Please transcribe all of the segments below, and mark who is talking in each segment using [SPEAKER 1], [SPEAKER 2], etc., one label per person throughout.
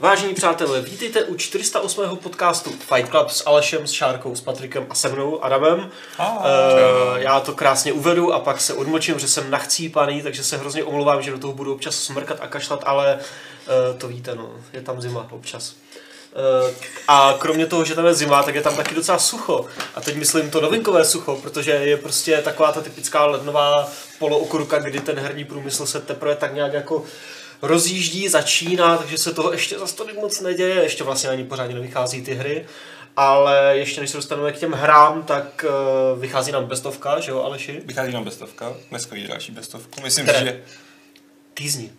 [SPEAKER 1] Vážení přátelé, vítejte u 408. podcastu Fight Club s Alešem, s Šárkou, s Patrikem a se mnou, Adamem. Uh, já to krásně uvedu a pak se odmočím, že jsem nachcípaný, takže se hrozně omlouvám, že do toho budu občas smrkat a kašlat, ale uh, to víte, no, je tam zima občas. Uh, a kromě toho, že tam je zima, tak je tam taky docela sucho. A teď myslím to novinkové sucho, protože je prostě taková ta typická lednová polookruka, kdy ten herní průmysl se teprve tak nějak jako rozjíždí, začíná, takže se toho ještě zase tolik moc neděje, ještě vlastně ani pořádně nevychází ty hry. Ale ještě než se dostaneme k těm hrám, tak uh, vychází nám bestovka, že jo Aleši?
[SPEAKER 2] Vychází nám bestovka, dneska vyjde další bestovku. Myslím
[SPEAKER 1] Které?
[SPEAKER 2] že
[SPEAKER 1] Týzni.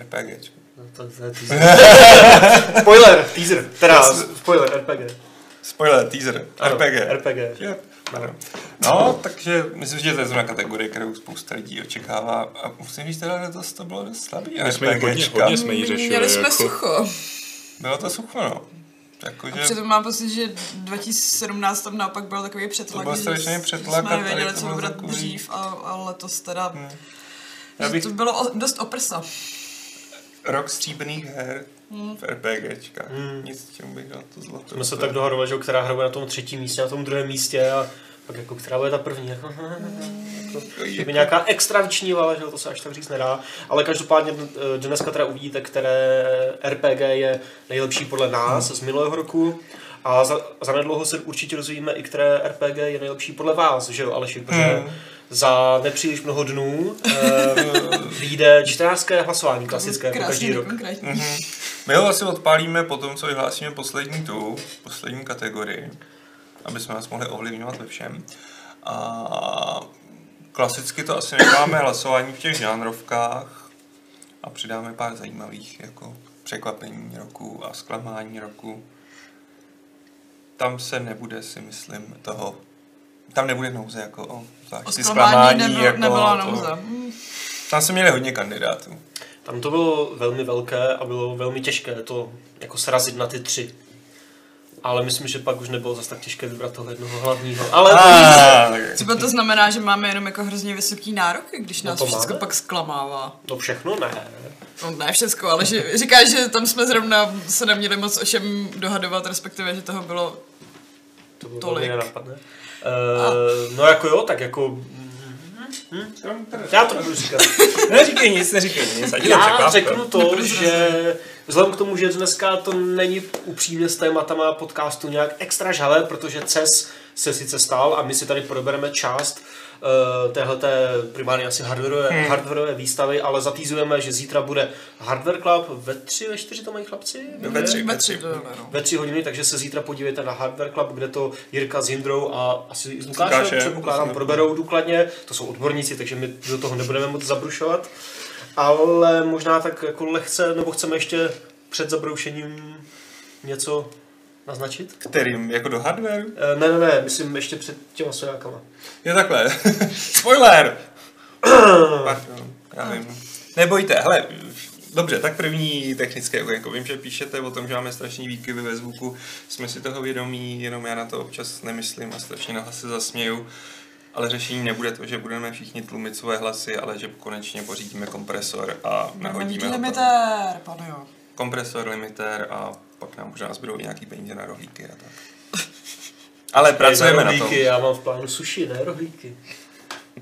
[SPEAKER 2] RPG.
[SPEAKER 1] No, to, to je teaser. spoiler, teaser, teda spoiler, RPG.
[SPEAKER 2] Spoiler, teaser,
[SPEAKER 1] Ano,
[SPEAKER 2] RPG.
[SPEAKER 1] RPG.
[SPEAKER 2] Ano. No, takže myslím, že to je zrovna kategorie, kterou spousta lidí očekává. A musím říct, teda letos to bylo dost slabý.
[SPEAKER 3] My jsme ji hodně, hodně jsme ji řešili.
[SPEAKER 4] Měli jsme
[SPEAKER 3] jako,
[SPEAKER 4] sucho.
[SPEAKER 2] Bylo to sucho, no. Jakože,
[SPEAKER 4] A přitom mám pocit, že 2017 tam naopak byl takový přetlak.
[SPEAKER 2] To byl
[SPEAKER 4] že
[SPEAKER 2] strašný přetlak a
[SPEAKER 4] Jsme nevěděli,
[SPEAKER 2] to
[SPEAKER 4] co
[SPEAKER 2] bylo
[SPEAKER 4] vybrat
[SPEAKER 2] takový-
[SPEAKER 4] dřív a, a letos teda...
[SPEAKER 2] Hmm.
[SPEAKER 4] Že
[SPEAKER 2] Já bych-
[SPEAKER 4] To bylo o, dost oprsa.
[SPEAKER 2] rok stříbrných her
[SPEAKER 4] Hmm.
[SPEAKER 2] v RPGčkách.
[SPEAKER 1] Hmm.
[SPEAKER 2] Nic, čemu bych dal to zlato.
[SPEAKER 1] Jsme se tak dohadovali, že která hra bude na tom třetím místě, na tom druhém místě a pak jako která bude ta první. Jako, jako, že by nějaká extra vyčnívala, že to se až tak říct nedá. Ale každopádně eh, dneska teda uvidíte, které RPG je nejlepší podle nás z minulého roku. A za, za nedlouho se určitě dozvíme i které RPG je nejlepší podle vás, že jo, Aleši, protože
[SPEAKER 2] Hmm.
[SPEAKER 1] za nepříliš mnoho dnů eh, vyjde čtenářské hlasování klasické jako každý rok.
[SPEAKER 4] konkrétní.
[SPEAKER 2] Mhm. My ho asi odpálíme po tom, co vyhlásíme poslední tu, poslední kategorii, aby jsme nás mohli ovlivňovat ve všem. A klasicky to asi necháme hlasování v těch žánrovkách a přidáme pár zajímavých jako překvapení roku a zklamání roku. Tam se nebude, si myslím, toho tam nebude nouze jako o zvlášť
[SPEAKER 4] zklamání nebylo,
[SPEAKER 2] jako
[SPEAKER 4] nebyla
[SPEAKER 2] to-
[SPEAKER 4] nouze.
[SPEAKER 2] Tam se měli hodně kandidátů.
[SPEAKER 1] Tam to bylo velmi velké a bylo velmi těžké to jako srazit na ty tři. Ale myslím, že pak už nebylo zase tak těžké vybrat toho jednoho hlavního. Ale
[SPEAKER 2] Ah,
[SPEAKER 4] Třeba to znamená, že máme jenom jako hrozně vysoký nároky, když
[SPEAKER 1] No
[SPEAKER 4] nás
[SPEAKER 1] to
[SPEAKER 4] všechno pak zklamává.
[SPEAKER 1] to všechno ne.
[SPEAKER 4] No ne všechno, ale že říkáš, že tam jsme zrovna se neměli moc o čem dohadovat, respektive, že toho bylo
[SPEAKER 1] To bylo
[SPEAKER 4] Tolik.
[SPEAKER 1] Uh, no jako jo, tak jako... Hm, já to budu říkat.
[SPEAKER 2] Neříkej nic, neříkej nic. Ať
[SPEAKER 1] Já řeknu to, že vzhledem k tomu, že dneska to není upřímně s tématama podcastu nějak extra žhavé, protože CES se sice stál a my si tady probereme část uh, téhleté primárně asi hardwareové, hmm. hardwareové výstavy, ale zatýzujeme, že zítra bude Hardware Club ve tři, ve čtyři to mají chlapci?
[SPEAKER 2] Ve tři,
[SPEAKER 4] ve
[SPEAKER 2] ve
[SPEAKER 4] tři,
[SPEAKER 2] tři.
[SPEAKER 4] to ne, no.
[SPEAKER 1] Ve tři hodiny, takže se zítra podívejte na Hardware Club, kde to Jirka s Jindrou a asi s
[SPEAKER 2] Lukášem,
[SPEAKER 1] předpokládám, proberou důkladně. To jsou odborníci, takže my do toho nebudeme moc zabrušovat. Ale možná tak jako lehce, nebo chceme ještě před zabroušením něco naznačit?
[SPEAKER 2] Kterým? Jako do hardwareu?
[SPEAKER 1] Eh, Ne, ne, ne, myslím ještě před těma sojákama.
[SPEAKER 2] Je takhle. Spoiler! Pardon, já vím. Nebojte, hele, dobře, tak první technické okénko. Vím, že píšete o tom, že máme strašný výkyvy ve zvuku, jsme si toho vědomí, jenom já na to občas nemyslím a strašně nahlas se zasměju. Ale řešení nebude to, že budeme všichni tlumit své hlasy, ale že konečně pořídíme kompresor a nahodíme ho.
[SPEAKER 4] Limitér, pane jo.
[SPEAKER 2] Kompresor, limiter a pak nám možná zbydou nějaký peníze na rohlíky a tak. Ale pracujeme na tom.
[SPEAKER 1] rohlíky, já mám v plánu sushi, ne rohlíky.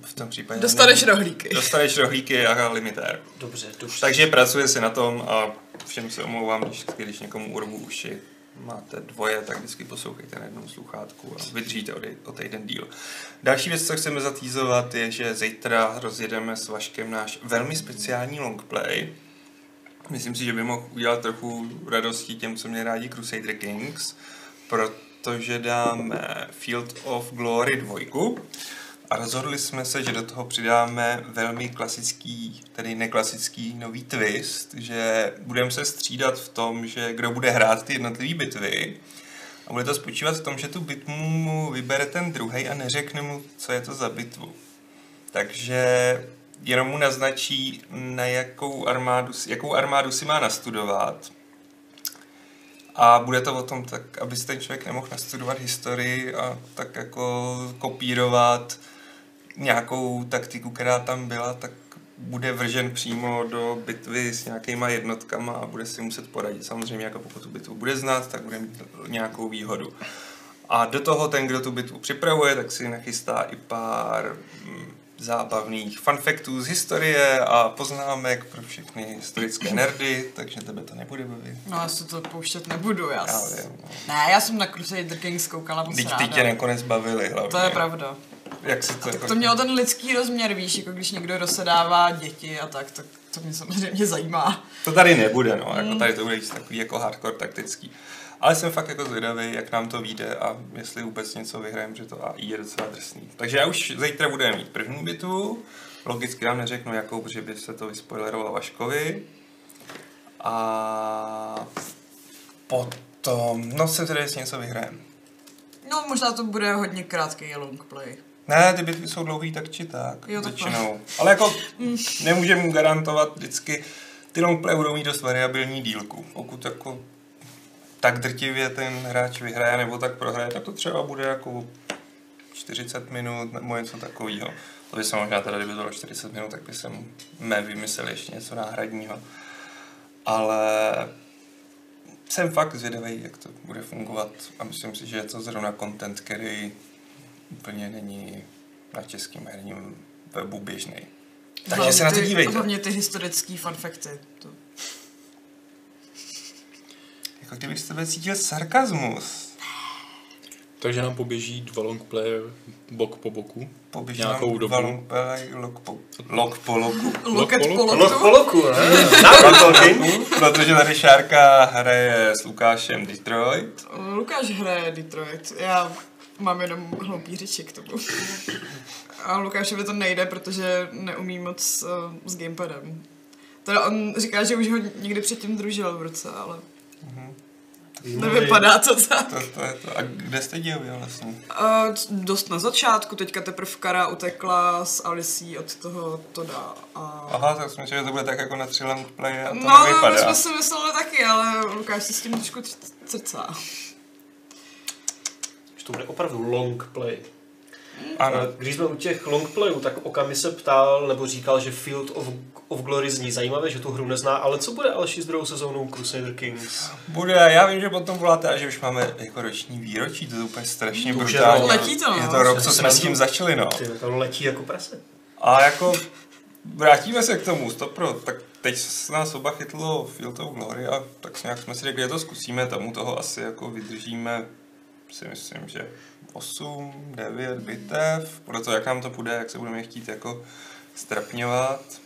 [SPEAKER 2] V tom případě
[SPEAKER 4] Dostaneš
[SPEAKER 2] ne.
[SPEAKER 4] rohlíky.
[SPEAKER 2] Dostaneš rohlíky a limitér.
[SPEAKER 1] Dobře, dobře.
[SPEAKER 2] Takže pracuje se na tom a všem se omlouvám, když, když někomu urvu uši. Máte dvoje, tak vždycky poslouchejte na jednom sluchátku a vydržíte o, dej- o týden díl. Další věc, co chceme zatýzovat, je, že zítra rozjedeme s Vaškem náš velmi speciální longplay. Myslím si, že by mohl udělat trochu radosti těm, co mě rádi Crusader Kings, protože dáme Field of Glory 2 a rozhodli jsme se, že do toho přidáme velmi klasický, tedy neklasický nový twist, že budeme se střídat v tom, že kdo bude hrát ty jednotlivé bitvy a bude to spočívat v tom, že tu bitvu mu vybere ten druhý a neřekne mu, co je to za bitvu. Takže jenom mu naznačí, na jakou armádu, jakou armádu si má nastudovat. A bude to o tom, tak aby si ten člověk nemohl nastudovat historii a tak jako kopírovat nějakou taktiku, která tam byla, tak bude vržen přímo do bitvy s nějakýma jednotkama a bude si muset poradit. Samozřejmě, jako pokud tu bitvu bude znát, tak bude mít nějakou výhodu. A do toho ten, kdo tu bitvu připravuje, tak si nachystá i pár mm, zábavných funfaktů z historie a poznámek pro všechny historické nerdy, takže tebe to nebude bavit.
[SPEAKER 4] No já si to pouštět nebudu, já,
[SPEAKER 2] Já
[SPEAKER 4] s...
[SPEAKER 2] vím. no.
[SPEAKER 4] Ne, já jsem na Crusader Kings koukala moc
[SPEAKER 2] Teď ty tě nakonec bavili hlavně.
[SPEAKER 4] To je pravda.
[SPEAKER 2] Jak si to, jako...
[SPEAKER 4] To mělo ten lidský rozměr, víš, jako když někdo rozsedává děti a tak, tak to mě samozřejmě zajímá.
[SPEAKER 2] To tady nebude, no,
[SPEAKER 4] Mm.
[SPEAKER 2] jako tady to bude takový jako hardcore taktický. Ale jsem fakt jako zvědavý, jak nám to vyjde a jestli vůbec něco vyhrajeme, že to AI je docela drsný. Takže já už zítra budeme mít první bitvu, logicky vám neřeknu jakou, protože by se to vyspoilerovalo Vaškovi. A potom, no jsem tedy, jestli něco vyhrajeme.
[SPEAKER 4] No možná to bude hodně krátký long play.
[SPEAKER 2] Ne, ty bitvy jsou dlouhý tak či tak,
[SPEAKER 4] Jo,
[SPEAKER 2] většinou. Ale jako nemůžeme garantovat vždycky, ty longplay budou mít dost variabilní dílku. Pokud jako tak drtivě ten hráč vyhraje nebo tak prohraje, tak to třeba bude jako 40 minut nebo něco takového. To by se možná teda, kdyby to bylo 40 minut, tak by jsem mé vymyslel ještě něco náhradního. Ale jsem fakt zvědavý, jak to bude fungovat a myslím si, že je to zrovna content, který úplně není na českém herním webu běžný. Takže
[SPEAKER 4] Hlavně
[SPEAKER 2] se na to dívejte.
[SPEAKER 4] Hlavně ty historický funfakty. To...
[SPEAKER 2] Jako kdybych z tebe cítil sarkazmus.
[SPEAKER 3] Takže nám poběží dva long player bok po boku.
[SPEAKER 2] Poběží
[SPEAKER 3] Nějakou
[SPEAKER 2] nám
[SPEAKER 3] dobu.
[SPEAKER 2] dva longplay, lok po, lok po loku.
[SPEAKER 4] Loket po
[SPEAKER 1] Lok
[SPEAKER 4] loktu.
[SPEAKER 1] po loku, ne? Talking.
[SPEAKER 2] Protože tady Šárka hraje s Lukášem Detroit.
[SPEAKER 4] Lukáš hraje Detroit. Já mám jenom hloupý řeči k tomu. A Lukášovi to nejde, protože neumí moc uh, s gamepadem. Teda on říká, že už ho někdy předtím družil v ruce, ale nevypadá to tak.
[SPEAKER 2] To, to je to. A kde jste dělali vlastně?
[SPEAKER 4] Uh, dost na začátku, teďka teprve Kara utekla s Alicí od toho Toda. A...
[SPEAKER 2] Aha, tak jsem myslel, že to bude tak jako na tři longplay a to
[SPEAKER 4] No, my
[SPEAKER 2] nevypadá.
[SPEAKER 4] jsme si mysleli taky, ale Lukáš si s tím trošku crcá.
[SPEAKER 1] Že to bude opravdu long play.
[SPEAKER 2] Ano.
[SPEAKER 1] Eh, Když jsme u těch long playů, tak Okami se ptal, nebo říkal, že Field of, of Glory zní zajímavě, že tu hru nezná, ale co bude Alši s druhou sezónou Crusader Kings?
[SPEAKER 2] Bude, já vím, že potom voláte a že už máme jako roční výročí, to je úplně strašně
[SPEAKER 1] To
[SPEAKER 2] brutální.
[SPEAKER 4] Letí to, no.
[SPEAKER 2] Je to rok, co jsme s tím začali, no.
[SPEAKER 1] Ty, to letí jako prase.
[SPEAKER 2] A jako vrátíme se k tomu, stopro, tak teď s nás oba chytlo Field of Glory a tak nějak jsme si řekli, že to zkusíme, tomu toho asi jako vydržíme, si myslím, že 8, 9 bitev, podle toho, jak nám to půjde, jak se budeme chtít jako strapňovat.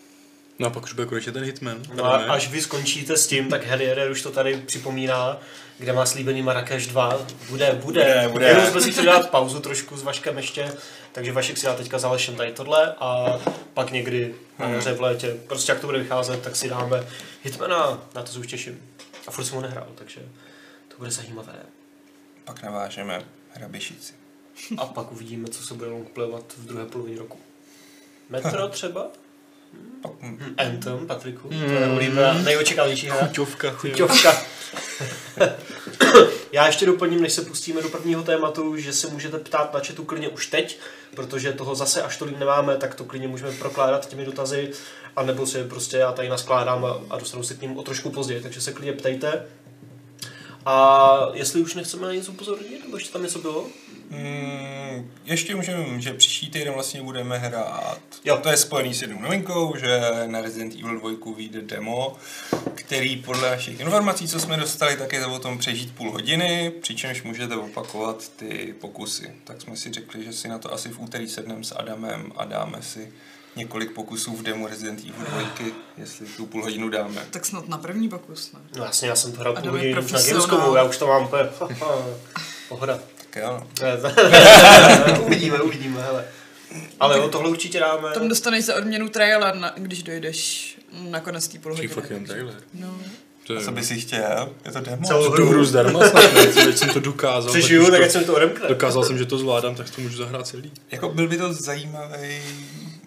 [SPEAKER 3] No a pak už bude konečně ten Hitman.
[SPEAKER 1] No a až vy skončíte s tím, tak Helier už to tady připomíná, kde má slíbený Marrakeš 2. Bude, bude.
[SPEAKER 2] Bude, bude.
[SPEAKER 1] Jenom jsme si chtěli dát pauzu trošku s Vaškem ještě, takže Vašek si dá teďka za tady tohle a pak někdy na jaře v létě, prostě jak to bude vycházet, tak si dáme Hitmana, na to se už těším. A furt jsem ho nehrál, takže to bude zajímavé.
[SPEAKER 2] Pak navážeme Hrabišici.
[SPEAKER 1] A pak uvidíme, co se bude longplayovat v druhé polovině roku. Metro třeba? Hm, Anthem, Patriku, to je oblíbená, nejočekávanější hra.
[SPEAKER 3] Chuťovka.
[SPEAKER 1] Chuťovka. Já ještě doplním, než se pustíme do prvního tématu, že se můžete ptát na chatu klidně už teď, protože toho zase až tolik nemáme, tak to klidně můžeme prokládat těmi dotazy, anebo si je prostě já tady naskládám a, a dostanu se k ním o trošku později, takže se klidně ptejte. A jestli už nechceme na nic upozornit, nebo ještě tam něco bylo?
[SPEAKER 2] Mm, ještě můžeme, že příští týden vlastně budeme hrát.
[SPEAKER 1] Jo.
[SPEAKER 2] To je spojený s jednou novinkou, že na Resident Evil 2 vyjde demo, který podle našich informací, co jsme dostali, tak je to o tom přežít půl hodiny, přičemž můžete opakovat ty pokusy. Tak jsme si řekli, že si na to asi v úterý sedneme s Adamem a dáme si několik pokusů v demu Resident Evil 2, jestli tu půl hodinu dáme.
[SPEAKER 4] Tak snad na první pokus, ne?
[SPEAKER 1] No jasně, já jsem to hrál půl už na. Gamescomu, já už to mám úplně pohoda.
[SPEAKER 2] Tak jo. no.
[SPEAKER 1] Uvidíme, uvidíme, hele. Ale jo, tohle určitě dáme.
[SPEAKER 4] Tam dostaneš za odměnu trailer, na, když dojdeš na konec té půl
[SPEAKER 3] Přijde
[SPEAKER 4] hodiny.
[SPEAKER 3] fakt jen trailer.
[SPEAKER 4] No.
[SPEAKER 3] To je
[SPEAKER 2] Co by si chtěl? Je to demo?
[SPEAKER 1] Celou
[SPEAKER 3] tu hru zdarma snad? Teď jsem to dokázal.
[SPEAKER 1] Přežiju, tak se mi to odemkne.
[SPEAKER 3] Dokázal jsem, že to zvládám, tak to můžu zahrát celý.
[SPEAKER 2] Jako byl by to zajímavý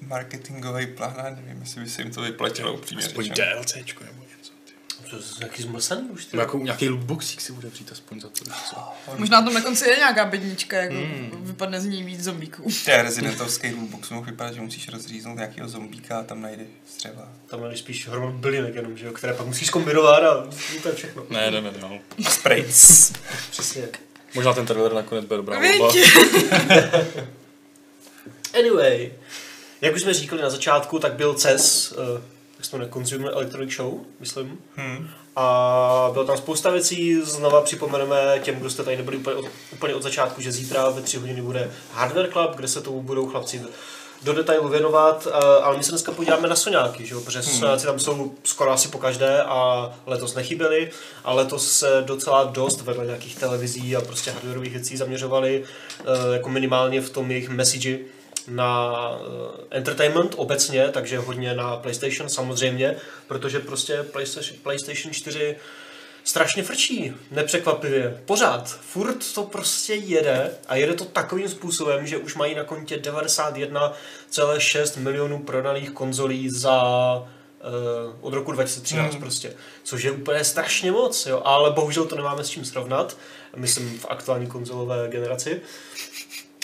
[SPEAKER 2] marketingový plán, nevím, jestli by se jim to vyplatilo upřímně
[SPEAKER 3] Aspoň. DLCčko nebo něco. ty.
[SPEAKER 1] To je nějaký zmlsaný už. ty.
[SPEAKER 3] No, jako nějaký lootboxík si bude přijít aspoň za to. co?
[SPEAKER 4] Možná tam na konci je nějaká bednička, jako vypadne z ní víc zombíků.
[SPEAKER 2] To je rezidentovský rulebox, mohl vypadat, že musíš rozříznout nějakého zombíka a tam najdeš třeba.
[SPEAKER 1] Tam je spíš hromadu bylinek jenom, že jo, které pak musíš kombinovat a to je všechno.
[SPEAKER 3] Ne, jdeme dál.
[SPEAKER 2] Spray.
[SPEAKER 1] Přesně.
[SPEAKER 3] Možná ten trailer nakonec bude dobrá.
[SPEAKER 1] Anyway, jak už jsme říkali na začátku, tak byl CES, uh, jak jsme na Consumer Electronic Show, myslím.
[SPEAKER 2] Hmm.
[SPEAKER 1] A bylo tam spousta věcí, znova připomeneme těm, kdo jste tady nebyli úplně od, úplně od začátku, že zítra ve tři hodiny bude Hardware Club, kde se tomu budou chlapci do detailu věnovat, eh, ale my se dneska podíváme na Soňáky, že jo? protože Soňáci tam jsou skoro asi po každé a letos nechyběli, a letos se docela dost vedle nějakých televizí a prostě hardwareových věcí zaměřovali eh, jako minimálně v tom jejich message na eh, entertainment obecně, takže hodně na PlayStation samozřejmě, protože prostě PlayStation, PlayStation 4 strašně frčí, nepřekvapivě. Pořád, furt to prostě jede a jede to takovým způsobem, že už mají na kontě 91,6 milionů prodaných konzolí za uh, od roku 2013
[SPEAKER 2] Hmm.
[SPEAKER 1] prostě, což je úplně strašně moc, jo, ale bohužel to nemáme s čím srovnat, myslím v aktuální konzolové generaci.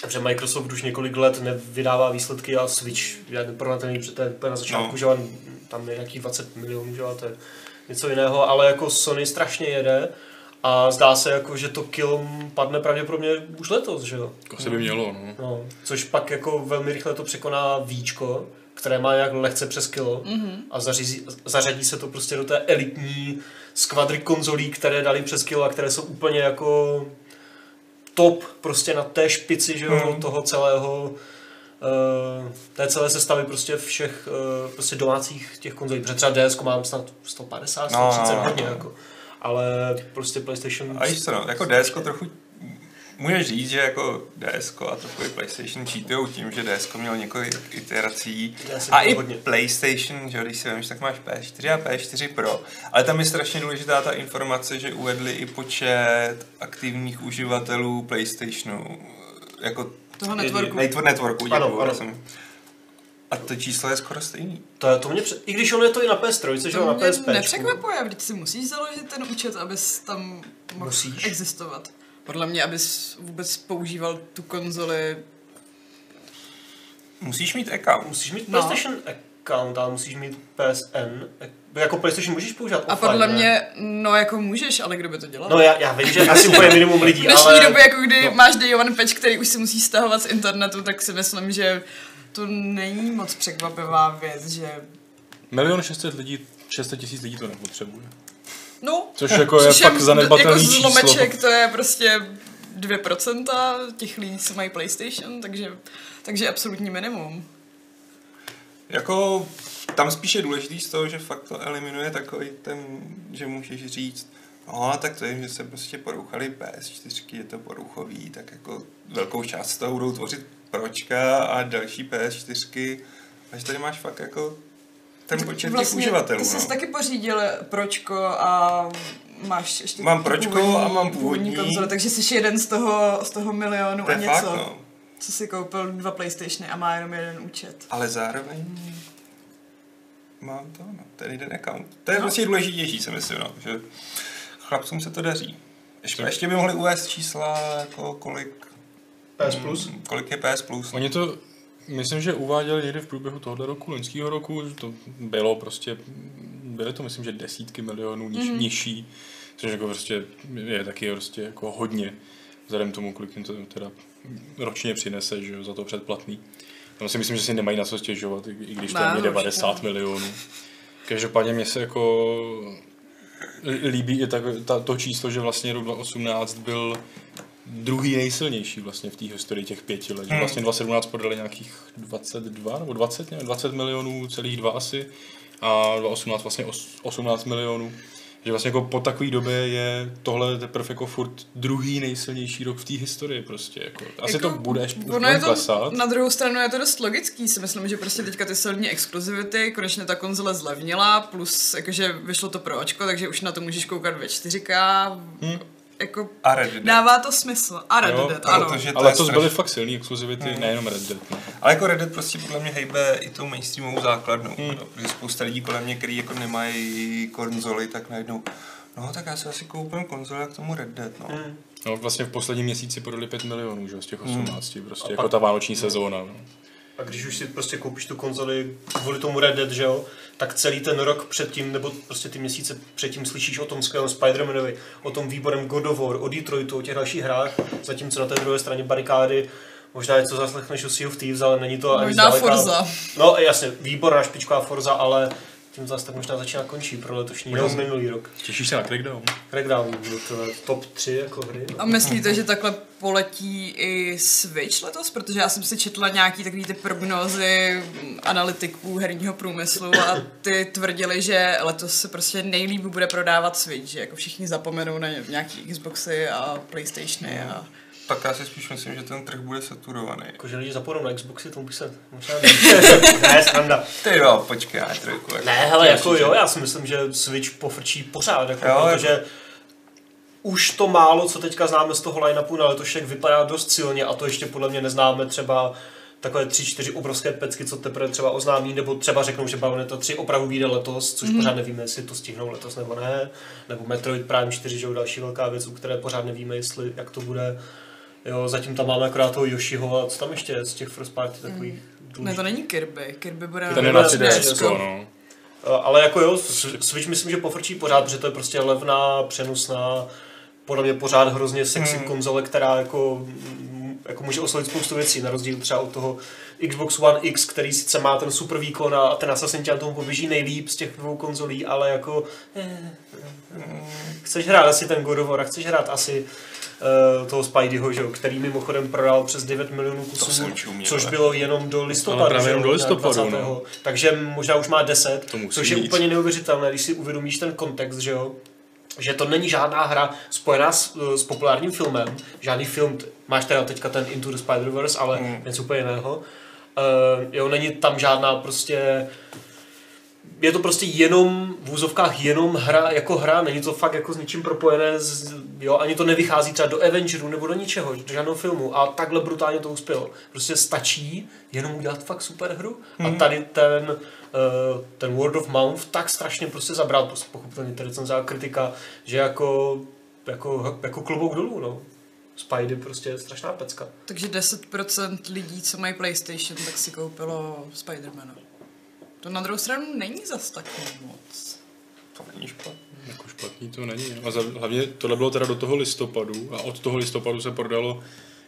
[SPEAKER 1] Protože Microsoft už několik let nevydává výsledky a Switch je neporovnatelný, protože to je úplně na začátku,
[SPEAKER 2] No.
[SPEAKER 1] že tam je nějakých 20 milionů, že to je něco jiného, ale jako Sony strašně jede a zdá se jako, že to kill padne pravděpodobně už letos, že jo.
[SPEAKER 3] Jako se by mělo, no.
[SPEAKER 1] No, což pak jako velmi rychle to překoná Víčko, které má nějak lehce přes kilo mm-hmm. a zařízí, zařadí se to prostě do té elitní skvadry konzolí, které dali přes kilo a které jsou úplně jako top prostě na té špici, že jo,
[SPEAKER 2] Mhm.
[SPEAKER 1] toho celého uh, té celé sestavy prostě všech uh, prostě domácích těch konzolí, protože třeba DS mám snad 150,
[SPEAKER 2] No,
[SPEAKER 1] 130
[SPEAKER 2] no,
[SPEAKER 1] hodně
[SPEAKER 2] no.
[SPEAKER 1] jako, ale prostě PlayStation
[SPEAKER 2] A co, no, jako DS trochu Můžeš říct, že jako DS a trochu i PlayStation cheatujou tím, že DS měl několik iterací a i
[SPEAKER 1] hodně.
[SPEAKER 2] PlayStation, že jo, když si vemš, tak máš PS4 a PS4 Pro. Ale tam je strašně důležitá ta informace, že uvedli i počet aktivních uživatelů PlayStationu. Jako
[SPEAKER 4] Toho networku.
[SPEAKER 2] Network, networku,
[SPEAKER 1] Ano,
[SPEAKER 2] děkuju,
[SPEAKER 1] ano.
[SPEAKER 2] já jsem- A to číslo je skoro stejný.
[SPEAKER 1] To, je, to mě, pře- i když ono je to i na PS3, že jo,
[SPEAKER 4] To
[SPEAKER 1] na
[SPEAKER 4] mě
[SPEAKER 1] PSP.
[SPEAKER 4] nepřekvapuje, vždyť si musíš založit ten účet, abys tam mohl
[SPEAKER 1] Musíš.
[SPEAKER 4] existovat. Podle mě, abys vůbec používal tu konzoli.
[SPEAKER 2] Musíš mít account.
[SPEAKER 1] Musíš mít
[SPEAKER 4] No.
[SPEAKER 1] PlayStation account, ale musíš mít PSN. Jako PlayStation můžeš používat
[SPEAKER 4] A
[SPEAKER 1] offline,
[SPEAKER 4] podle
[SPEAKER 1] ne?
[SPEAKER 4] mě, no jako můžeš, ale kdo by to dělal?
[SPEAKER 1] No já, já vím, že asi úplně minimum
[SPEAKER 4] v
[SPEAKER 1] lidí,
[SPEAKER 4] dnešní
[SPEAKER 1] ale...
[SPEAKER 4] době, jako kdy
[SPEAKER 1] no.
[SPEAKER 4] no. máš day one patch, který už si musí stahovat z internetu, tak si myslím, že to není moc překvapivá věc, že...
[SPEAKER 3] Milion 600 lidí, 600 tisíc lidí to nepotřebuje.
[SPEAKER 4] No,
[SPEAKER 3] Což jako je fakt zanedbatelný
[SPEAKER 4] jako
[SPEAKER 3] číslo.
[SPEAKER 4] zlomeček, to je prostě 2% těch lidí, co mají PlayStation, takže, takže absolutní minimum.
[SPEAKER 2] Jako tam spíš je důležitý z toho, že fakt to eliminuje takový ten, že můžeš říct, no tak to je, že se prostě porouchali PS4, je to poruchový, tak jako velkou část z toho budou tvořit pročka a další PS4, a že tady máš fakt jako ten počet těch uživatelů.
[SPEAKER 4] Ty jsi
[SPEAKER 2] no.
[SPEAKER 4] taky pořídil pročko a máš ještě
[SPEAKER 2] Mám Pročko
[SPEAKER 4] původní-
[SPEAKER 2] a mám původní.
[SPEAKER 4] konzole, takže jsi jeden z toho, z toho milionu
[SPEAKER 2] to
[SPEAKER 4] a něco,
[SPEAKER 2] fakt, no.
[SPEAKER 4] co si koupil dva Playstationy a má jenom jeden účet.
[SPEAKER 2] Ale zároveň mám to, no, ten jeden account. To je
[SPEAKER 4] No.
[SPEAKER 2] prostě důležitější, si myslím, no, že chlapcům se to daří. Ještě, ještě by mohli uvést čísla, jako kolik,
[SPEAKER 1] PS Plus.
[SPEAKER 2] mm, kolik je PS Plus.
[SPEAKER 3] Oni to, myslím, že uváděli někdy v průběhu tohoto roku, loňského roku, že to bylo prostě, byly to myslím, že desítky milionů niž, mm-hmm. nižší, což jako prostě je taky prostě jako hodně, vzhledem tomu, kolik jim to teda ročně přinese, že jo, za to předplatný. Tam si myslím, že si nemají na co stěžovat, i když to je
[SPEAKER 4] určitě
[SPEAKER 3] 90 milionů. Každopádně mě se jako líbí i tak, ta, to číslo, že vlastně rok 2018 byl druhý nejsilnější vlastně v té historii těch pěti let.
[SPEAKER 2] Hmm.
[SPEAKER 3] vlastně 2017 prodali nějakých 22 nebo 20, ne, 20 milionů, celých dva asi a 2018 vlastně os- 18 milionů. Že vlastně jako po takové době je tohle teprve jako furt druhý nejsilnější rok v té historii prostě. Jako. Asi
[SPEAKER 4] Jako,
[SPEAKER 3] to bude až
[SPEAKER 4] ono je to,
[SPEAKER 3] klesat.
[SPEAKER 4] Na druhou stranu je to dost logický, si myslím, že prostě teďka ty silní exkluzivity, konečně ta konzole zlevnila, plus jakože vyšlo to pro očko, takže už na to můžeš koukat ve 4K,
[SPEAKER 3] Hmm.
[SPEAKER 4] Jako
[SPEAKER 2] A Red Dead.
[SPEAKER 4] dává to smysl. A Red
[SPEAKER 3] Jo,
[SPEAKER 4] Dead, ano.
[SPEAKER 2] protože to
[SPEAKER 3] Ale
[SPEAKER 2] je
[SPEAKER 3] to
[SPEAKER 2] straš-
[SPEAKER 3] byly fakt silný exkluzivity, hmm. nejenom Red Dead. No.
[SPEAKER 2] Ale jako Red Dead prostě podle mě hejbe i tou mainstreamovou základnou.
[SPEAKER 3] Hmm.
[SPEAKER 2] No, protože spousta lidí kolem mě, který jako nemají konzoly, tak najednou No, tak já si asi koupím konzoli a k tomu Red Dead, no.
[SPEAKER 1] Hmm.
[SPEAKER 3] no. vlastně v posledním měsíci prodali 5 milionů, že, jo, z těch 18, prostě
[SPEAKER 1] A
[SPEAKER 3] jako
[SPEAKER 1] pak-
[SPEAKER 3] ta vánoční sezóna. No.
[SPEAKER 1] A když už si prostě koupíš tu konzoli kvůli tomu Red Dead, že jo, tak celý ten rok předtím, nebo prostě ty měsíce předtím slyšíš o tom skvělém Spider-Manovi, o tom výborem God of War, o Detroitu, o těch dalších hrách, zatímco na té druhé straně barikády možná něco zaslechneš o Sea of Thieves, ale není to ani
[SPEAKER 4] Možná
[SPEAKER 1] zdaleka-
[SPEAKER 4] Forza.
[SPEAKER 1] No jasně, výborná špičková Forza, ale tím zase tak možná začíná končí pro letošní nebo minulý rok.
[SPEAKER 3] Těšíš se na Crackdown?
[SPEAKER 1] Crackdown byl to top 3 jako hry.
[SPEAKER 4] A myslíte, že takhle poletí i Switch letos? Protože já jsem si četla nějaký takový ty prognózy analytiků herního průmyslu a ty tvrdili, že letos se prostě nejlíp bude prodávat Switch, že jako všichni zapomenou na nějaký Xboxy a Playstationy a
[SPEAKER 2] Tak já si spíš myslím, že ten trh bude saturovaný.
[SPEAKER 1] Jako, že lidi zapomenou na Xboxy, tomu bych se možná ne, sranda.
[SPEAKER 2] Ty jo, počkej, já trojku.
[SPEAKER 1] Ne, hele, jako jo, já si myslím, že Switch pofrčí pořád, jako,
[SPEAKER 2] Jo,
[SPEAKER 1] protože už to málo, co teďka známe z toho line-upu na letošek, vypadá dost silně a to ještě podle mě neznáme třeba takové tři, čtyři obrovské pecky, co teprve třeba oznámí, nebo třeba řeknou, že Bayonetta 3 opravdu vyjde letos, což mm. pořád nevíme, jestli to stihnou letos nebo ne, nebo Metroid Prime 4, že jo, další velká věc, u které pořád nevíme, jestli, jak to bude. Jo, zatím tam máme akorát toho Yoshiho a co tam ještě je z těch first party takových
[SPEAKER 4] ne, to není Kirby. Kirby bude
[SPEAKER 3] Ten je na
[SPEAKER 1] Jasně,
[SPEAKER 3] 3DS,
[SPEAKER 1] jasně.
[SPEAKER 3] no.
[SPEAKER 1] Ale jako jo, Switch myslím, že pofrčí pořád, protože to je prostě levná, přenosná, podle mě pořád hrozně sexy
[SPEAKER 2] Hmm.
[SPEAKER 1] konzole, která jako, mm, jako může oslovit spoustu věcí, na rozdíl třeba od toho Xbox One X, který sice má ten super výkon a ten Assassin tě na tomu poběží nejlíp z těch dvou konzolí, ale jako eh, eh, chceš hrát asi ten God of War a chceš hrát asi uh, toho Spideyho, že jo, který mimochodem prodal přes 9 milionů kusů, což
[SPEAKER 2] ale-
[SPEAKER 1] bylo jenom do listopadu.
[SPEAKER 3] Ale právě jenom do listopadu,
[SPEAKER 1] 20.
[SPEAKER 3] no.
[SPEAKER 1] Takže možná už má 10,
[SPEAKER 3] To musí
[SPEAKER 1] což je úplně neuvěřitelné, když si uvědomíš ten kontext, že jo, že to není žádná hra spojená s, s populárním filmem, žádný film, máš teda teďka ten Into the Spider-Verse, ale
[SPEAKER 2] Mm.
[SPEAKER 1] něco úplně jiného. Uh, jo, není tam žádná prostě je to prostě jenom v úzovkách jenom hra jako hra, není to fakt jako s ničím propojené, z, jo, ani to nevychází třeba do Avengeru nebo do ničeho, do žádného filmu a takhle brutálně to uspělo. Prostě stačí jenom udělat fakt super hru a tady ten, ten Word of Mouth tak strašně prostě zabral, prostě pochopitelně ty recenze a kritika, že jako, jako, jako klobouk dolů, no. Spidey prostě je strašná pecka.
[SPEAKER 4] Takže 10% lidí, co mají PlayStation, tak si koupilo Spidermana. To na druhou stranu není zas tak moc.
[SPEAKER 2] To není špatný.
[SPEAKER 3] Jako špatný to není. A za, hlavně tohle bylo teda do toho listopadu a od toho listopadu se prodalo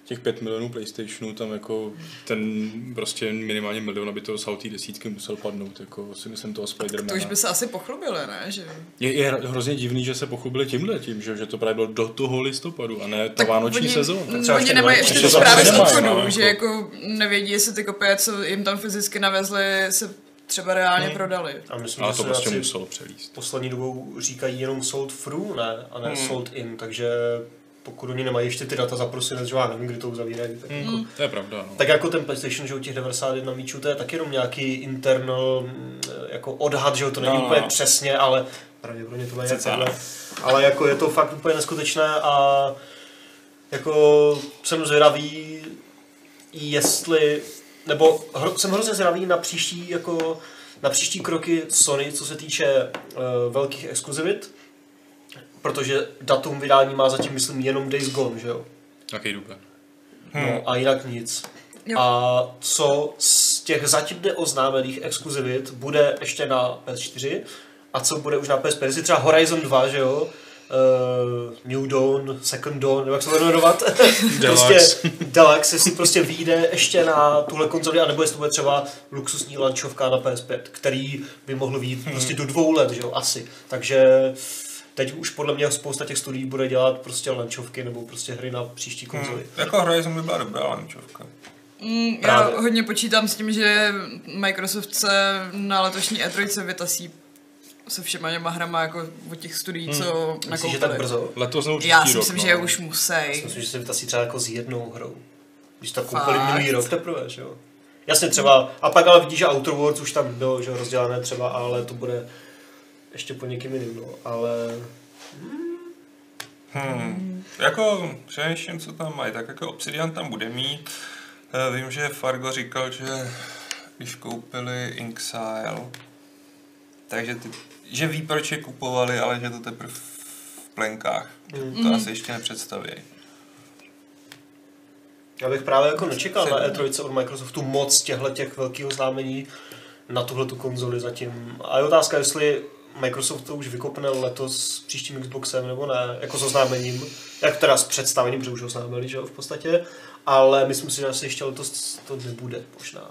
[SPEAKER 3] těch 5 milionů PlayStationů, tam jako ten prostě minimálně milion, aby to z té desítky musel padnout, jako si myslím toho Spidermana.
[SPEAKER 4] To už by se asi pochlubili, ne? Že...
[SPEAKER 3] Je, je hrozně divný, že se pochlubili tímhle tím, že, že to právě bylo do toho listopadu a ne ta
[SPEAKER 4] Tak
[SPEAKER 3] vánoční
[SPEAKER 4] oni,
[SPEAKER 3] sezóna.
[SPEAKER 1] třeba
[SPEAKER 4] Oni
[SPEAKER 1] ještě
[SPEAKER 4] nemají ještě ty
[SPEAKER 3] to
[SPEAKER 4] zprávy z obchodu,
[SPEAKER 3] no,
[SPEAKER 4] že
[SPEAKER 3] jako-
[SPEAKER 4] jako nevědí, jestli ty kopie, co jim tam fyzicky navezli, se třeba reálně prodali.
[SPEAKER 1] A myslím,
[SPEAKER 3] Ale
[SPEAKER 1] že
[SPEAKER 3] to prostě muselo přelíst.
[SPEAKER 1] poslední dobou říkají jenom sold through, ne, a ne
[SPEAKER 2] Hmm.
[SPEAKER 1] sold in, takže pokud oni nemají ještě ty data za prosinec, že já nevím, kdy to uzavírají, tak,
[SPEAKER 4] Hmm.
[SPEAKER 1] jako,
[SPEAKER 3] To je pravda, no.
[SPEAKER 1] tak jako ten PlayStation, že u těch 91 míčů, to je taky jenom nějaký internal mm, jako odhad, že jo, to není
[SPEAKER 2] No, no,
[SPEAKER 1] úplně
[SPEAKER 2] no.
[SPEAKER 1] přesně, ale pravděpodobně to je takhle. Ale jako je to fakt úplně neskutečné a jako jsem zvědavý, jestli, nebo hro, jsem hrozně zvědavý na příští, jako, na příští kroky Sony, co se týče uh, velkých exkluzivit, protože datum vydání má zatím, myslím, jenom Days Gone, že jo?
[SPEAKER 3] Jaký duben.
[SPEAKER 1] No a jinak nic.
[SPEAKER 4] Jo.
[SPEAKER 1] A co z těch zatím neoznámených exkluzivit bude ještě na PS4 a co bude už na PS5, jestli třeba Horizon 2, že jo? Uh, New Dawn, Second Dawn, nebo jak se to bude jmenovat? prostě Deluxe, jestli prostě vyjde ještě na tuhle konzoli, anebo jestli to bude třeba luxusní lančovka na PS5, který by mohl vyjít
[SPEAKER 2] Hmm.
[SPEAKER 1] prostě do dvou let, že jo, asi. Takže teď už podle mě spousta těch studií bude dělat prostě lančovky nebo prostě hry na příští konzoli.
[SPEAKER 2] Hmm. Jako Horizon by byla dobrá lančovka.
[SPEAKER 4] Mm, já
[SPEAKER 1] Právě.
[SPEAKER 4] hodně počítám s tím, že Microsoft se na letošní E3 vytasí se všema těma hrama jako od těch studií, co
[SPEAKER 1] Myslíš, že tak
[SPEAKER 4] nakoupili.
[SPEAKER 1] brzo?
[SPEAKER 3] Letos nebo
[SPEAKER 4] Já si
[SPEAKER 3] rok,
[SPEAKER 4] myslím,
[SPEAKER 3] no.
[SPEAKER 4] že už musej.
[SPEAKER 1] Myslím, že se vytasí třeba jako s jednou hrou. Když to koupili minulý rok teprve, že jo? Jasně třeba, a pak ale vidíš, že Outer Worlds už tam bylo, že rozdělané třeba, ale to bude ještě po někým jiným, no, ale... hmm,
[SPEAKER 2] Hmm. Jako přemýšlím, co tam mají. Tak jako Obsidian tam bude mít. Eh, Vím, že Fargo říkal, že když koupili Inxile, takže ty, že ví, proč je kupovali, ale že to teprve v plenkách. Mm. To asi ještě nepředstaví.
[SPEAKER 1] Já bych právě jako nečekal na E3 od Microsoftu moc těchto těch velkých oznámení na tuhle tu konzoli zatím. A je otázka, jestli Microsoft to už vykopne letos s příštím Xboxem nebo ne, jako s oznámením, jak teda s představením, protože už oznámili, že jo, v podstatě, ale myslím si, že asi ještě letos to nebude možná.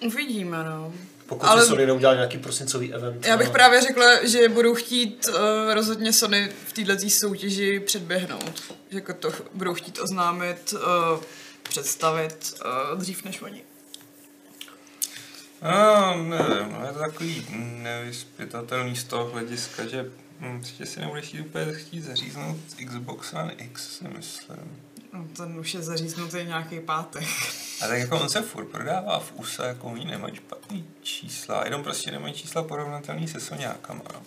[SPEAKER 4] Uvidíme, no.
[SPEAKER 1] Pokud ale... Sony neudělal nějaký prosincový event.
[SPEAKER 4] Já bych
[SPEAKER 1] no.
[SPEAKER 4] právě řekla, že budou chtít uh, rozhodně Sony v této soutěži předběhnout. Že jako to budou chtít oznámit, uh, představit uh, dřív než oni.
[SPEAKER 2] No, nevím, no, je to takový nevyspětatelný z toho hlediska, že hm, že si nebudeš chtít úplně chtít zaříznout Xbox One X, si myslím.
[SPEAKER 4] No, ten už je zaříznutý nějaký pátek.
[SPEAKER 2] A tak jako on se furt prodává v USA, jako oni nemají špatný čísla, jenom prostě nemají čísla porovnatelný se Soňákama. No.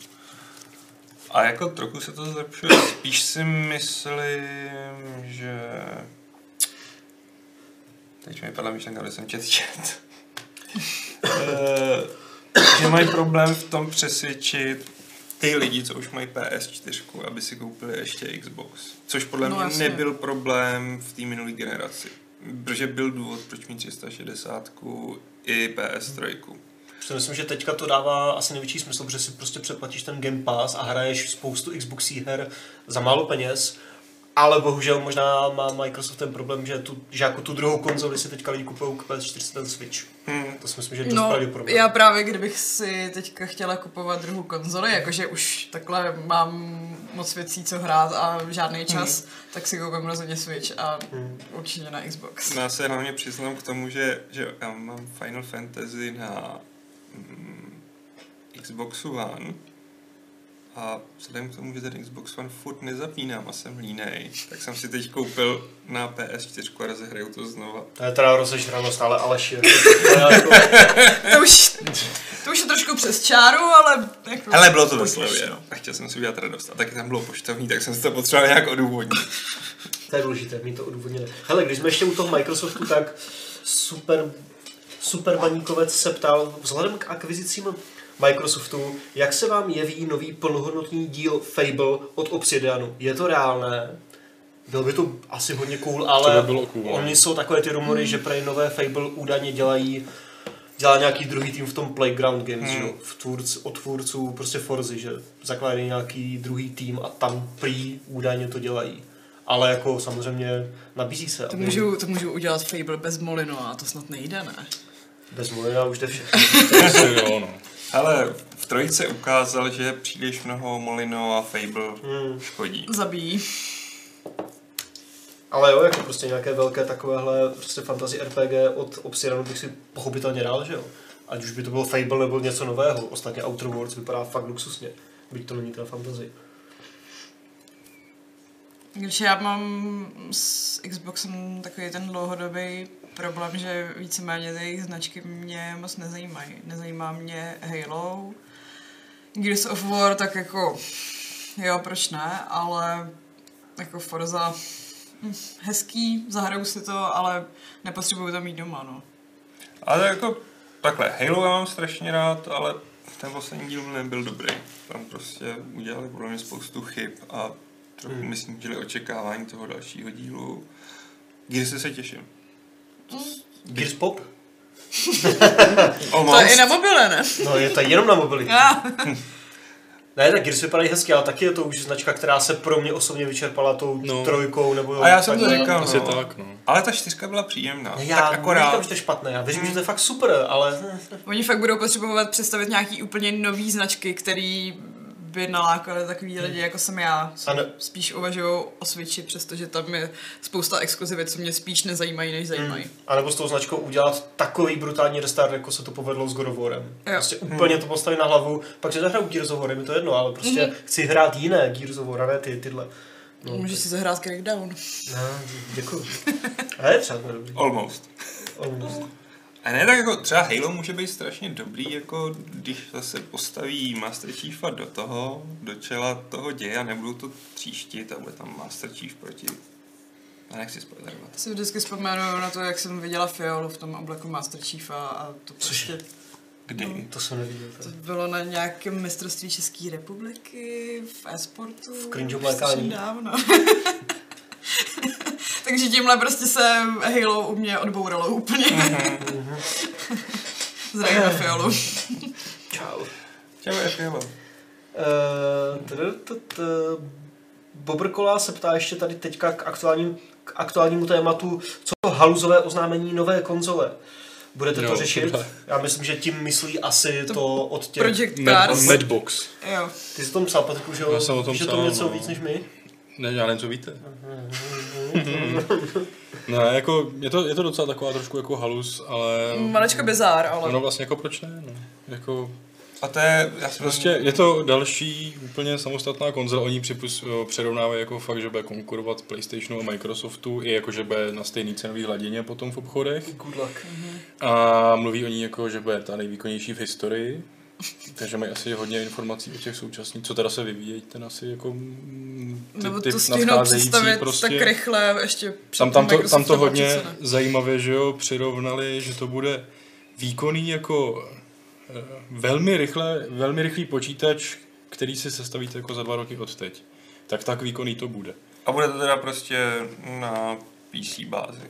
[SPEAKER 2] A jako trochu se to zlepšuje, spíš si myslím, že... Teď mi padla myšlenka, že jsem čet chat. Eh, že mají problém v tom přesvědčit ty lidi, co už mají PS4, aby si koupili ještě Xbox. Což podle no, mě jasně. nebyl problém v té minulé generaci. Protože byl důvod, proč mít 360 i PS3.
[SPEAKER 1] Já myslím, že teďka to dává asi největší smysl, protože si prostě přeplatíš ten Game Pass a hraješ spoustu Xboxí her za málo peněz ale bohužel možná má Microsoft ten problém, že, tu, že jako tu druhou konzoli si teďka lidi kupují k PS4 ten Switch. Hmm. To si myslím, že je dost
[SPEAKER 4] no,
[SPEAKER 1] pravděpodobné.
[SPEAKER 4] Já právě, kdybych si teďka chtěla kupovat druhou konzoli, jakože už takhle mám moc věcí, co hrát a žádný čas, hmm. tak si koupím rozhodně Switch a hmm. určitě na Xbox.
[SPEAKER 2] No, já se hlavně přiznám k tomu, že, že já mám Final Fantasy na mm, Xboxu One a vzhledem k tomu, že ten Xbox One furt nezapínám a jsem línej, tak jsem si teď koupil na PS4 a rozehraju to znova.
[SPEAKER 1] To je teda rozežranost, ale Aleši.
[SPEAKER 4] To, už, to už je trošku přes čáru, ale... Jako
[SPEAKER 2] Hele, bylo to ve slově, no. A chtěl jsem si udělat radost. A taky tam bylo poštovní, tak jsem si to potřeboval nějak odůvodnit.
[SPEAKER 1] To je důležité, mít to odůvodněné. Hele, když jsme ještě u toho Microsoftu, tak super, super baníkovec se ptal, vzhledem k akvizicím Microsoftu. Jak se vám jeví nový plnohodnotný díl Fable od Obsidianu? Je to reálné? Bylo by to asi hodně cool, ale
[SPEAKER 3] by bylo cool,
[SPEAKER 1] oni jsou takové ty rumory, hmm. že prej nové Fable údajně dělají dělá nějaký druhý tým v tom Playground Games, hmm. že? V tvůrc, od tvůrců prostě Forzy, že zakládají nějaký druhý tým a tam prý údajně to dělají. Ale jako samozřejmě nabízí se.
[SPEAKER 4] To, aby... můžu, to můžu udělat Fable bez Molino a to snad nejde, ne?
[SPEAKER 1] Bez Molina už jde všechno.
[SPEAKER 3] jo, no.
[SPEAKER 2] Ale v trojice ukázal, že příliš mnoho Molino a Fable hmm. škodí.
[SPEAKER 4] Zabíjí.
[SPEAKER 1] Ale jo, jako prostě nějaké velké takovéhle prostě fantasy RPG od Obsidianu bych si pochopitelně dal, že jo. Ať už by to bylo Fable nebo něco nového. Ostatně Outer Worlds vypadá fakt luxusně. Byť to není teda fantasy.
[SPEAKER 4] Když já mám s Xboxem takový ten dlouhodobý problém, že víceméně ty jejich značky mě moc nezajímají. Nezajímá mě Halo, Gears of War, tak jako jo, proč ne, ale jako Forza hm, hezký, zahraju si to, ale nepotřebuju to mít doma, no.
[SPEAKER 2] Ale jako takhle, Halo já mám strašně rád, ale ten poslední díl nebyl dobrý. Tam prostě udělali podle mě spoustu chyb a trochu hmm. myslím, že očekávání toho dalšího dílu. Gearsy se těším.
[SPEAKER 1] Gears Pop?
[SPEAKER 4] to je i na mobile, ne?
[SPEAKER 1] No, je to jenom na mobily. Ne, tak Gears vypadají hezky, ale taky je to už značka, která se pro mě osobně vyčerpala tou no. trojkou. Nebo
[SPEAKER 2] a já jsem to říkal,
[SPEAKER 3] no. Asi tak, no.
[SPEAKER 2] Ale ta čtyřka byla příjemná.
[SPEAKER 1] Já tak akorát... že to je špatné, já věřím, hmm. že to je fakt super, ale...
[SPEAKER 4] Oni fakt budou potřebovat představit nějaký úplně nový značky, který by nalákali takový lidi, jako jsem já. Ano. Spíš uvažují o Switchi, přestože tam je spousta exkluzivit, co mě spíš nezajímají, než zajímají. Hmm.
[SPEAKER 1] A nebo s tou značkou udělat takový brutální restart, jako se to povedlo s God of Warem. Prostě hmm. úplně to postavit na hlavu, pak že zahraju Gears of War, mi to jedno, ale prostě hmm. chci hrát jiné Gears of War, ne ty, tyhle.
[SPEAKER 4] No, Můžeš si zahrát Crackdown.
[SPEAKER 1] No, děkuji. A je třeba dobrý.
[SPEAKER 2] Almost.
[SPEAKER 1] Almost.
[SPEAKER 2] A ne, tak jako třeba Halo může být strašně dobrý, jako když zase postaví Master Chiefa do toho, do čela toho děje a nebudou to tříštit a bude tam Master Chief proti... Já nechci spoilerovat.
[SPEAKER 4] Si vždycky vzpomenu na to, jak jsem viděla Fiolu v tom obleku Master Chiefa a to prostě...
[SPEAKER 2] Kdy?
[SPEAKER 1] No, to jsem neviděl.
[SPEAKER 4] To bylo na nějakém mistrovství České republiky v e-sportu.
[SPEAKER 1] V cringe oblékání.
[SPEAKER 4] dávno. Takže tímhle prostě se Halo u mě odbouralo úplně. Zdravím na Fiolu.
[SPEAKER 1] Čau.
[SPEAKER 2] Čau.
[SPEAKER 1] Uh, tr-tr-tr. Bobrkola se ptá ještě tady teďka k, aktuálním, k aktuálnímu tématu, co haluzové oznámení nové konzole. Budete to
[SPEAKER 3] Jo,
[SPEAKER 1] řešit?
[SPEAKER 3] tohle.
[SPEAKER 1] Já myslím, že tím myslí asi to,
[SPEAKER 4] To
[SPEAKER 1] od těch...
[SPEAKER 4] Project Cars.
[SPEAKER 3] Madbox.
[SPEAKER 4] Jo.
[SPEAKER 1] Ty jsi o tom psal, Patriku, že jo?
[SPEAKER 3] Já jsem o tom
[SPEAKER 1] o
[SPEAKER 3] psal,
[SPEAKER 1] tom něco
[SPEAKER 3] no.
[SPEAKER 1] víc než my?
[SPEAKER 3] Ne, já nevím, co víte. ne, jako, je to, je to docela taková trošku jako halus, ale...
[SPEAKER 4] Malečko bizár, ale...
[SPEAKER 3] No vlastně jako proč ne, no. Jako,
[SPEAKER 2] A to je, já jsem
[SPEAKER 3] prostě je to další úplně samostatná konzole, oni připus, přerovnávají jako fakt, že bude konkurovat PlayStationu a Microsoftu, i jako, že bude na stejný cenový hladině potom v obchodech.
[SPEAKER 1] Good luck.
[SPEAKER 3] A mluví o ní jako, že bude ta nejvýkonnější v historii. Takže mají asi hodně informací o těch současných, co teda se vyvíjejí, ten asi jako mm, ty,
[SPEAKER 4] Nebo
[SPEAKER 3] ty
[SPEAKER 4] to stihnout
[SPEAKER 3] nadcházející
[SPEAKER 4] představit
[SPEAKER 3] prostě.
[SPEAKER 4] tak rychle ještě před
[SPEAKER 3] Tam, tam, to, tam to hodně
[SPEAKER 4] přece ne.
[SPEAKER 3] zajímavě, že jo, přirovnali, že to bude výkonný jako eh, velmi, rychle, velmi rychlý počítač, který si sestavíte jako za dva roky od teď. Tak tak výkonný to bude.
[SPEAKER 2] A bude to teda prostě na PC bázi.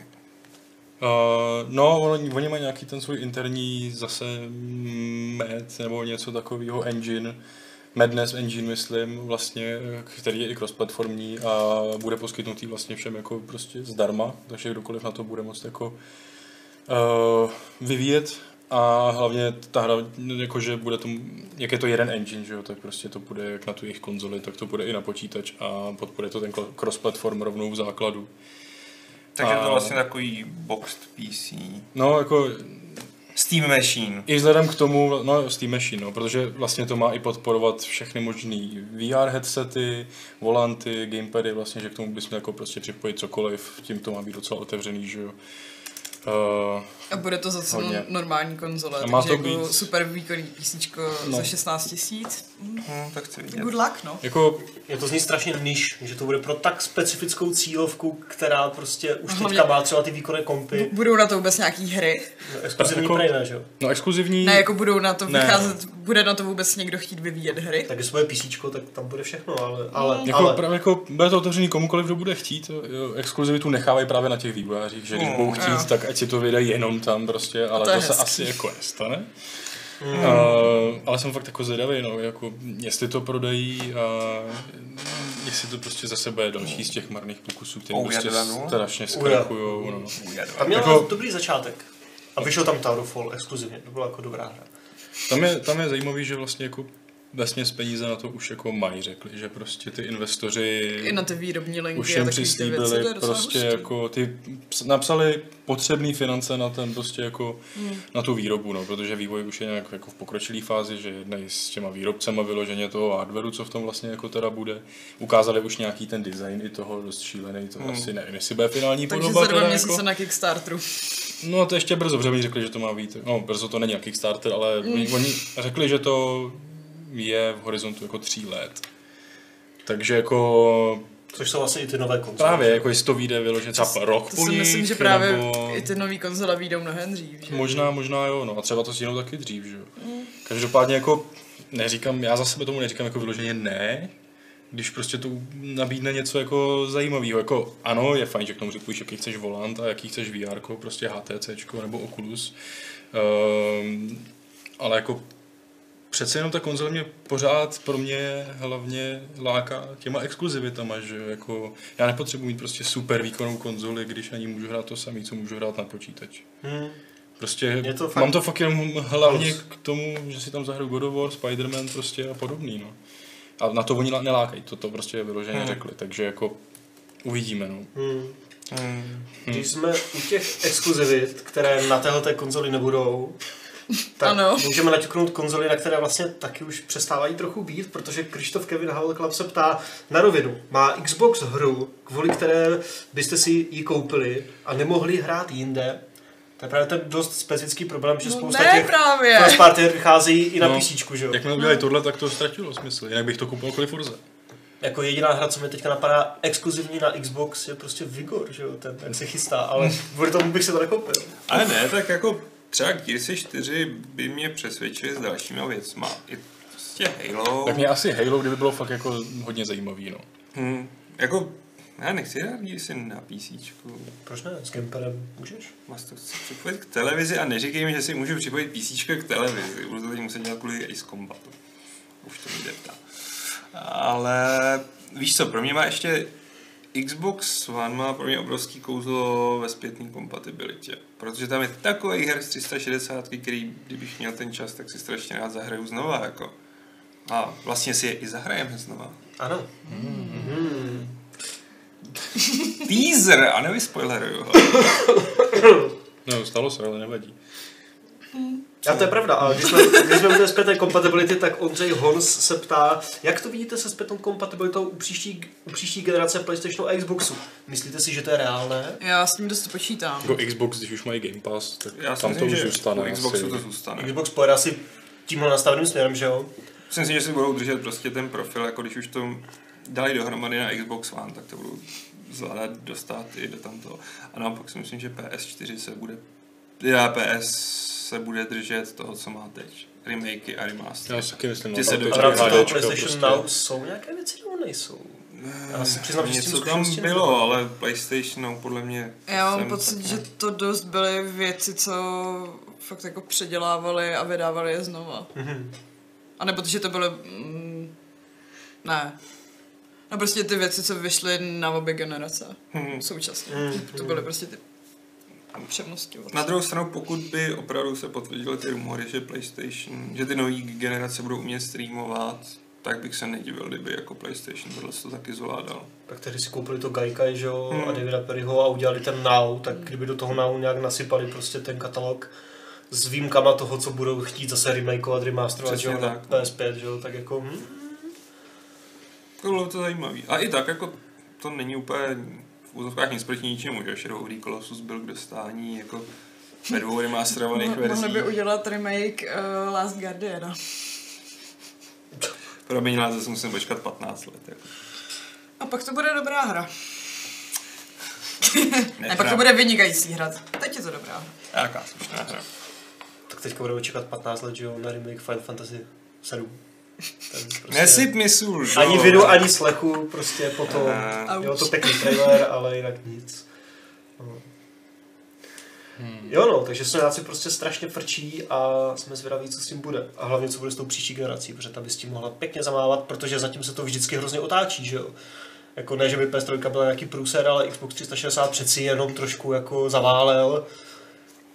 [SPEAKER 3] Uh, no, oni, oni mají nějaký ten svůj interní zase med nebo něco takového engine, Madness engine, myslím, vlastně, který je i cross-platformní a bude poskytnutý vlastně všem jako prostě zdarma, takže kdokoliv na to bude moct jako uh, vyvíjet a hlavně ta hra, jakože bude to, jak je to jeden engine, že jo, tak prostě to bude jak na tu jejich konzoli, tak to bude i na počítač a podporuje to ten cross-platform rovnou v základu.
[SPEAKER 2] Takže to vlastně takový boxed PC.
[SPEAKER 3] No, jako
[SPEAKER 2] Steam Machine.
[SPEAKER 3] I vzhledem k tomu, no Steam Machine, no, protože vlastně to má i podporovat všechny možné VR headsety, volanty, gamepady, vlastně, že k tomu bychom jako prostě připojit cokoliv, tím to má být docela otevřený, že jo. Uh,
[SPEAKER 4] A bude to za cenu
[SPEAKER 3] Hodně.
[SPEAKER 4] normální konzole,
[SPEAKER 3] A
[SPEAKER 4] takže
[SPEAKER 3] má to
[SPEAKER 4] jako
[SPEAKER 3] být-
[SPEAKER 4] super výkonný písničko
[SPEAKER 3] No.
[SPEAKER 4] za 16 tisíc.
[SPEAKER 2] Hm, tak chci vidět.
[SPEAKER 4] Good luck, no.
[SPEAKER 3] jako,
[SPEAKER 1] Je to zní strašně niž, že to bude pro tak specifickou cílovku, která prostě už
[SPEAKER 4] Hlavně-
[SPEAKER 1] teďka má třeba ty výkonné kompy.
[SPEAKER 4] Budou na to vůbec nějaký hry?
[SPEAKER 1] No, exkluzivní
[SPEAKER 3] Jako-
[SPEAKER 1] prej, ne, že jo?
[SPEAKER 3] no exkluzivní,
[SPEAKER 4] Ne, jako budou na to
[SPEAKER 3] Ne.
[SPEAKER 4] vycházet, bude na to vůbec někdo chtít vyvíjet hry?
[SPEAKER 1] Tak jestli bude PC, tak tam bude všechno, ale, ale,
[SPEAKER 3] jako,
[SPEAKER 1] ale
[SPEAKER 3] právě jako bude to otevřený komukoliv, kdo bude chtít, jo, exkluzivitu nechávají právě na těch vývojářích, že když
[SPEAKER 2] Mm,
[SPEAKER 3] budou chtít,
[SPEAKER 4] jo.
[SPEAKER 3] tak ať si to vydají jenom tam prostě, ale
[SPEAKER 4] to
[SPEAKER 3] to, se
[SPEAKER 4] hezký.
[SPEAKER 3] asi jako nestane. Mm. Uh, ale jsem fakt jako zvědavý, no, jako, jestli to prodají a jestli to prostě zase bude další z těch marných pokusů, které
[SPEAKER 2] Oh,
[SPEAKER 3] prostě strašně
[SPEAKER 1] Oh,
[SPEAKER 3] zkrachujou. No.
[SPEAKER 1] tam měla
[SPEAKER 3] Jako-
[SPEAKER 1] dobrý začátek. A vyšel tam Towerfall exkluzivně, to byla jako dobrá hra.
[SPEAKER 3] Tam, je, tam je zajímavý, že vlastně jako vlastně z peníze na to už jako mají, řekli, že prostě ty investoři
[SPEAKER 4] I na ty výrobní linky
[SPEAKER 3] už jim
[SPEAKER 4] věci,
[SPEAKER 3] přislíbili prostě
[SPEAKER 4] hustý.
[SPEAKER 3] jako ty ps- napsali potřebné finance na ten prostě jako
[SPEAKER 4] Hmm.
[SPEAKER 3] na tu výrobu, no, protože vývoj už je nějak jako v pokročilé fázi, že jednají s těma výrobcema vyloženě toho hardwareu, co v tom vlastně jako teda bude. Ukázali už nějaký ten design i toho dost šílený, to
[SPEAKER 2] Hmm.
[SPEAKER 3] asi nevím, jestli bude finální
[SPEAKER 4] Takže
[SPEAKER 3] podoba.
[SPEAKER 4] za dva měsíce
[SPEAKER 3] jako,
[SPEAKER 4] na Kickstarteru.
[SPEAKER 3] No to ještě brzo, protože mi řekli, že to má být, no brzo to není na Kickstarter, ale
[SPEAKER 4] Mm.
[SPEAKER 3] oni řekli, že to je v horizontu jako tří let. Takže jako
[SPEAKER 1] Což jsou vlastně i ty nové konzole.
[SPEAKER 3] právě, jako jestli to vyjde vyloženě třeba rok
[SPEAKER 4] To
[SPEAKER 3] po
[SPEAKER 4] si myslím,
[SPEAKER 3] nich,
[SPEAKER 4] že právě
[SPEAKER 3] nebo...
[SPEAKER 4] i ty nový konzole výjdou mnohem dřív. Že?
[SPEAKER 3] Možná, možná jo, no a třeba to stínou taky dřív, že jo.
[SPEAKER 4] Mm.
[SPEAKER 3] Každopádně jako neříkám, já za sebe tomu neříkám jako vyloženě ne, když prostě to nabídne něco jako zajímavého. Jako ano, je fajn, že k tomu řekneš, jaký chceš volant a jaký chceš VR, prostě HTC nebo Oculus. Um, ale jako přece jenom ta konzole mě pořád pro mě hlavně láká těma exkluzivitama, že jako já nepotřebuji mít prostě super výkonnou konzoli, když na ní můžu hrát to samé, co můžu hrát na počítači.
[SPEAKER 1] Hmm.
[SPEAKER 3] Prostě
[SPEAKER 1] Je to fakt-
[SPEAKER 3] mám to fakt jenom hlavně
[SPEAKER 1] Plus.
[SPEAKER 3] k tomu, že si tam zahraju God of War, Spider-Man prostě a podobný, no. A na to oni lá- nelákají, to, to prostě vyloženě
[SPEAKER 2] Hmm.
[SPEAKER 3] řekli, takže jako uvidíme, no.
[SPEAKER 1] Hmm.
[SPEAKER 2] Hmm.
[SPEAKER 1] Když jsme u těch exkluzivit, které na téhle konzoli nebudou, tak
[SPEAKER 4] Ano.
[SPEAKER 1] můžeme naťuknout konzoli, na které vlastně taky už přestávají trochu být, protože Krištof Kevin Howell Club se ptá na rovinu. Má Xbox hru, kvůli které byste si ji koupili a nemohli hrát jinde, To je právě ten dost specifický problém, že
[SPEAKER 4] No
[SPEAKER 1] spousta
[SPEAKER 4] ne
[SPEAKER 1] těch
[SPEAKER 4] právě.
[SPEAKER 1] first party her vycházejí i na
[SPEAKER 3] No.
[SPEAKER 1] PC, že jo?
[SPEAKER 3] Jakmile udělali tohle, tak to ztratilo smysl. Jinak bych to koupil kvůli Forze.
[SPEAKER 1] Jako jediná hra, co mi teďka napadá exkluzivní na Xbox, je prostě Vigor, že jo? Ten, ten se chystá, ale kvůli tomu bych si to nekoupil.
[SPEAKER 2] Ale ne, tak jako třeba Gearsy 4 by mě přesvědčili s dalšíma věcma. I prostě Halo.
[SPEAKER 3] Tak mě asi Halo, kdyby bylo fakt jako hodně zajímavý, no.
[SPEAKER 2] Hmm, jako, já nechci hrát Gearsy na PC.
[SPEAKER 1] Proč ne? S gamepadem můžeš?
[SPEAKER 2] Vás to chci připojit k televizi a neříkej mi, že si můžu připojit PC k televizi. Budu to teď muset dělat kvůli Ace Combatu. Už to mi jde ta. Ale víš co, pro mě má ještě Xbox One má pro mě obrovský kouzlo ve zpětné kompatibilitě. Protože tam je takový her z 360, který kdybych měl ten čas, tak si strašně rád zahraju znova. Jako. A vlastně si je i zahrajeme znova.
[SPEAKER 1] Ano.
[SPEAKER 2] Teaser, a nevyspoileruju ho.
[SPEAKER 3] No, stalo se, ale nevadí.
[SPEAKER 1] A to je pravda, ale když jsme, když jsme u té zpětné kompatibility, tak Ondřej Hons se ptá, jak to vidíte se zpětnou kompatibilitou u příští, u příští generace PlayStationu a Xboxu? Myslíte si, že to je reálné?
[SPEAKER 4] Já s tím dost počítám.
[SPEAKER 3] Jako Xbox, když už mají Game Pass, tak
[SPEAKER 2] Já
[SPEAKER 3] tam to už zůstane.
[SPEAKER 2] u Xboxu
[SPEAKER 3] asi.
[SPEAKER 2] to zůstane.
[SPEAKER 1] Xbox pojede asi tímhle nastaveným směrem, že jo?
[SPEAKER 2] Myslím si, že si budou držet prostě ten profil, jako když už to dali dohromady na Xbox One, tak to budou zvládat dostat i do tamto. A naopak si myslím, že PS4 se bude, já PS se bude držet toho, co má teď. Remakey a remastery.
[SPEAKER 3] Já si taky myslím,
[SPEAKER 2] Ty
[SPEAKER 3] no,
[SPEAKER 2] se do-
[SPEAKER 1] toho PlayStation
[SPEAKER 3] prostě.
[SPEAKER 1] Now jsou nějaké věci nebo nejsou? Já si přiznám, že
[SPEAKER 2] Něco tam bylo, ale PlayStation podle mě...
[SPEAKER 4] Já mám
[SPEAKER 2] jsem
[SPEAKER 4] pocit,
[SPEAKER 2] tak-
[SPEAKER 4] že to dost byly věci, co fakt jako předělávali a vydávali je znova.
[SPEAKER 1] Mhm.
[SPEAKER 4] A nebo to, že to byly... Mm, ne. No prostě ty věci, co vyšly na obě generace
[SPEAKER 2] Hmm.
[SPEAKER 4] současně.
[SPEAKER 1] Mhm.
[SPEAKER 4] To byly prostě ty přemnosti.
[SPEAKER 2] Na druhou stranu, pokud by opravdu se potvrdily ty rumory, že PlayStation, že ty nové generace budou umět streamovat, tak bych se nedivil, kdyby jako PlayStation tohle to taky zvládal.
[SPEAKER 1] Tak tehdy si koupili to Gaikai, že jo,
[SPEAKER 2] Hmm.
[SPEAKER 1] a Davida Perryho a udělali ten Now, tak kdyby do toho Now nějak nasypali prostě ten katalog s výjimkama toho, co budou chtít zase remakeovat, remasterovat, že jo, na
[SPEAKER 2] tak.
[SPEAKER 1] PS5, že jo, tak jako, hm,
[SPEAKER 2] To bylo to zajímavé. A i tak, jako to není úplně v úzovkách nic proti ničemu, že Shadow of the Colossus byl k dostání jako ve dvou remasterovaných
[SPEAKER 4] Mohli
[SPEAKER 2] verzích.
[SPEAKER 4] by udělat remake uh, Last Guardiana.
[SPEAKER 2] Pro mě zase musím počkat 15 let. Jako.
[SPEAKER 4] A pak to bude dobrá hra.
[SPEAKER 2] Ne,
[SPEAKER 4] Ne, pak to bude vynikající hra. Teď je to dobrá hra.
[SPEAKER 2] Jaká slušná hra.
[SPEAKER 1] tak teďka budeme čekat 15 let, že jo, na remake Final Fantasy 7. Prostě
[SPEAKER 2] Nesyp mi sůl, že
[SPEAKER 1] Ani vidu, ani slechu, prostě potom,
[SPEAKER 2] Eh,
[SPEAKER 1] jo, to pěkný trailer, ale jinak nic. No. Jo no, takže Soňáci prostě strašně frčí a jsme zvědaví, co s tím bude. A hlavně, co bude s tou příští generací, protože ta by s tím mohla pěkně zamávat, protože zatím se to vždycky hrozně otáčí, že jo. Jako ne, že by PS3 byla nějaký průser, ale Xbox 360 přeci jenom trošku jako zaválel.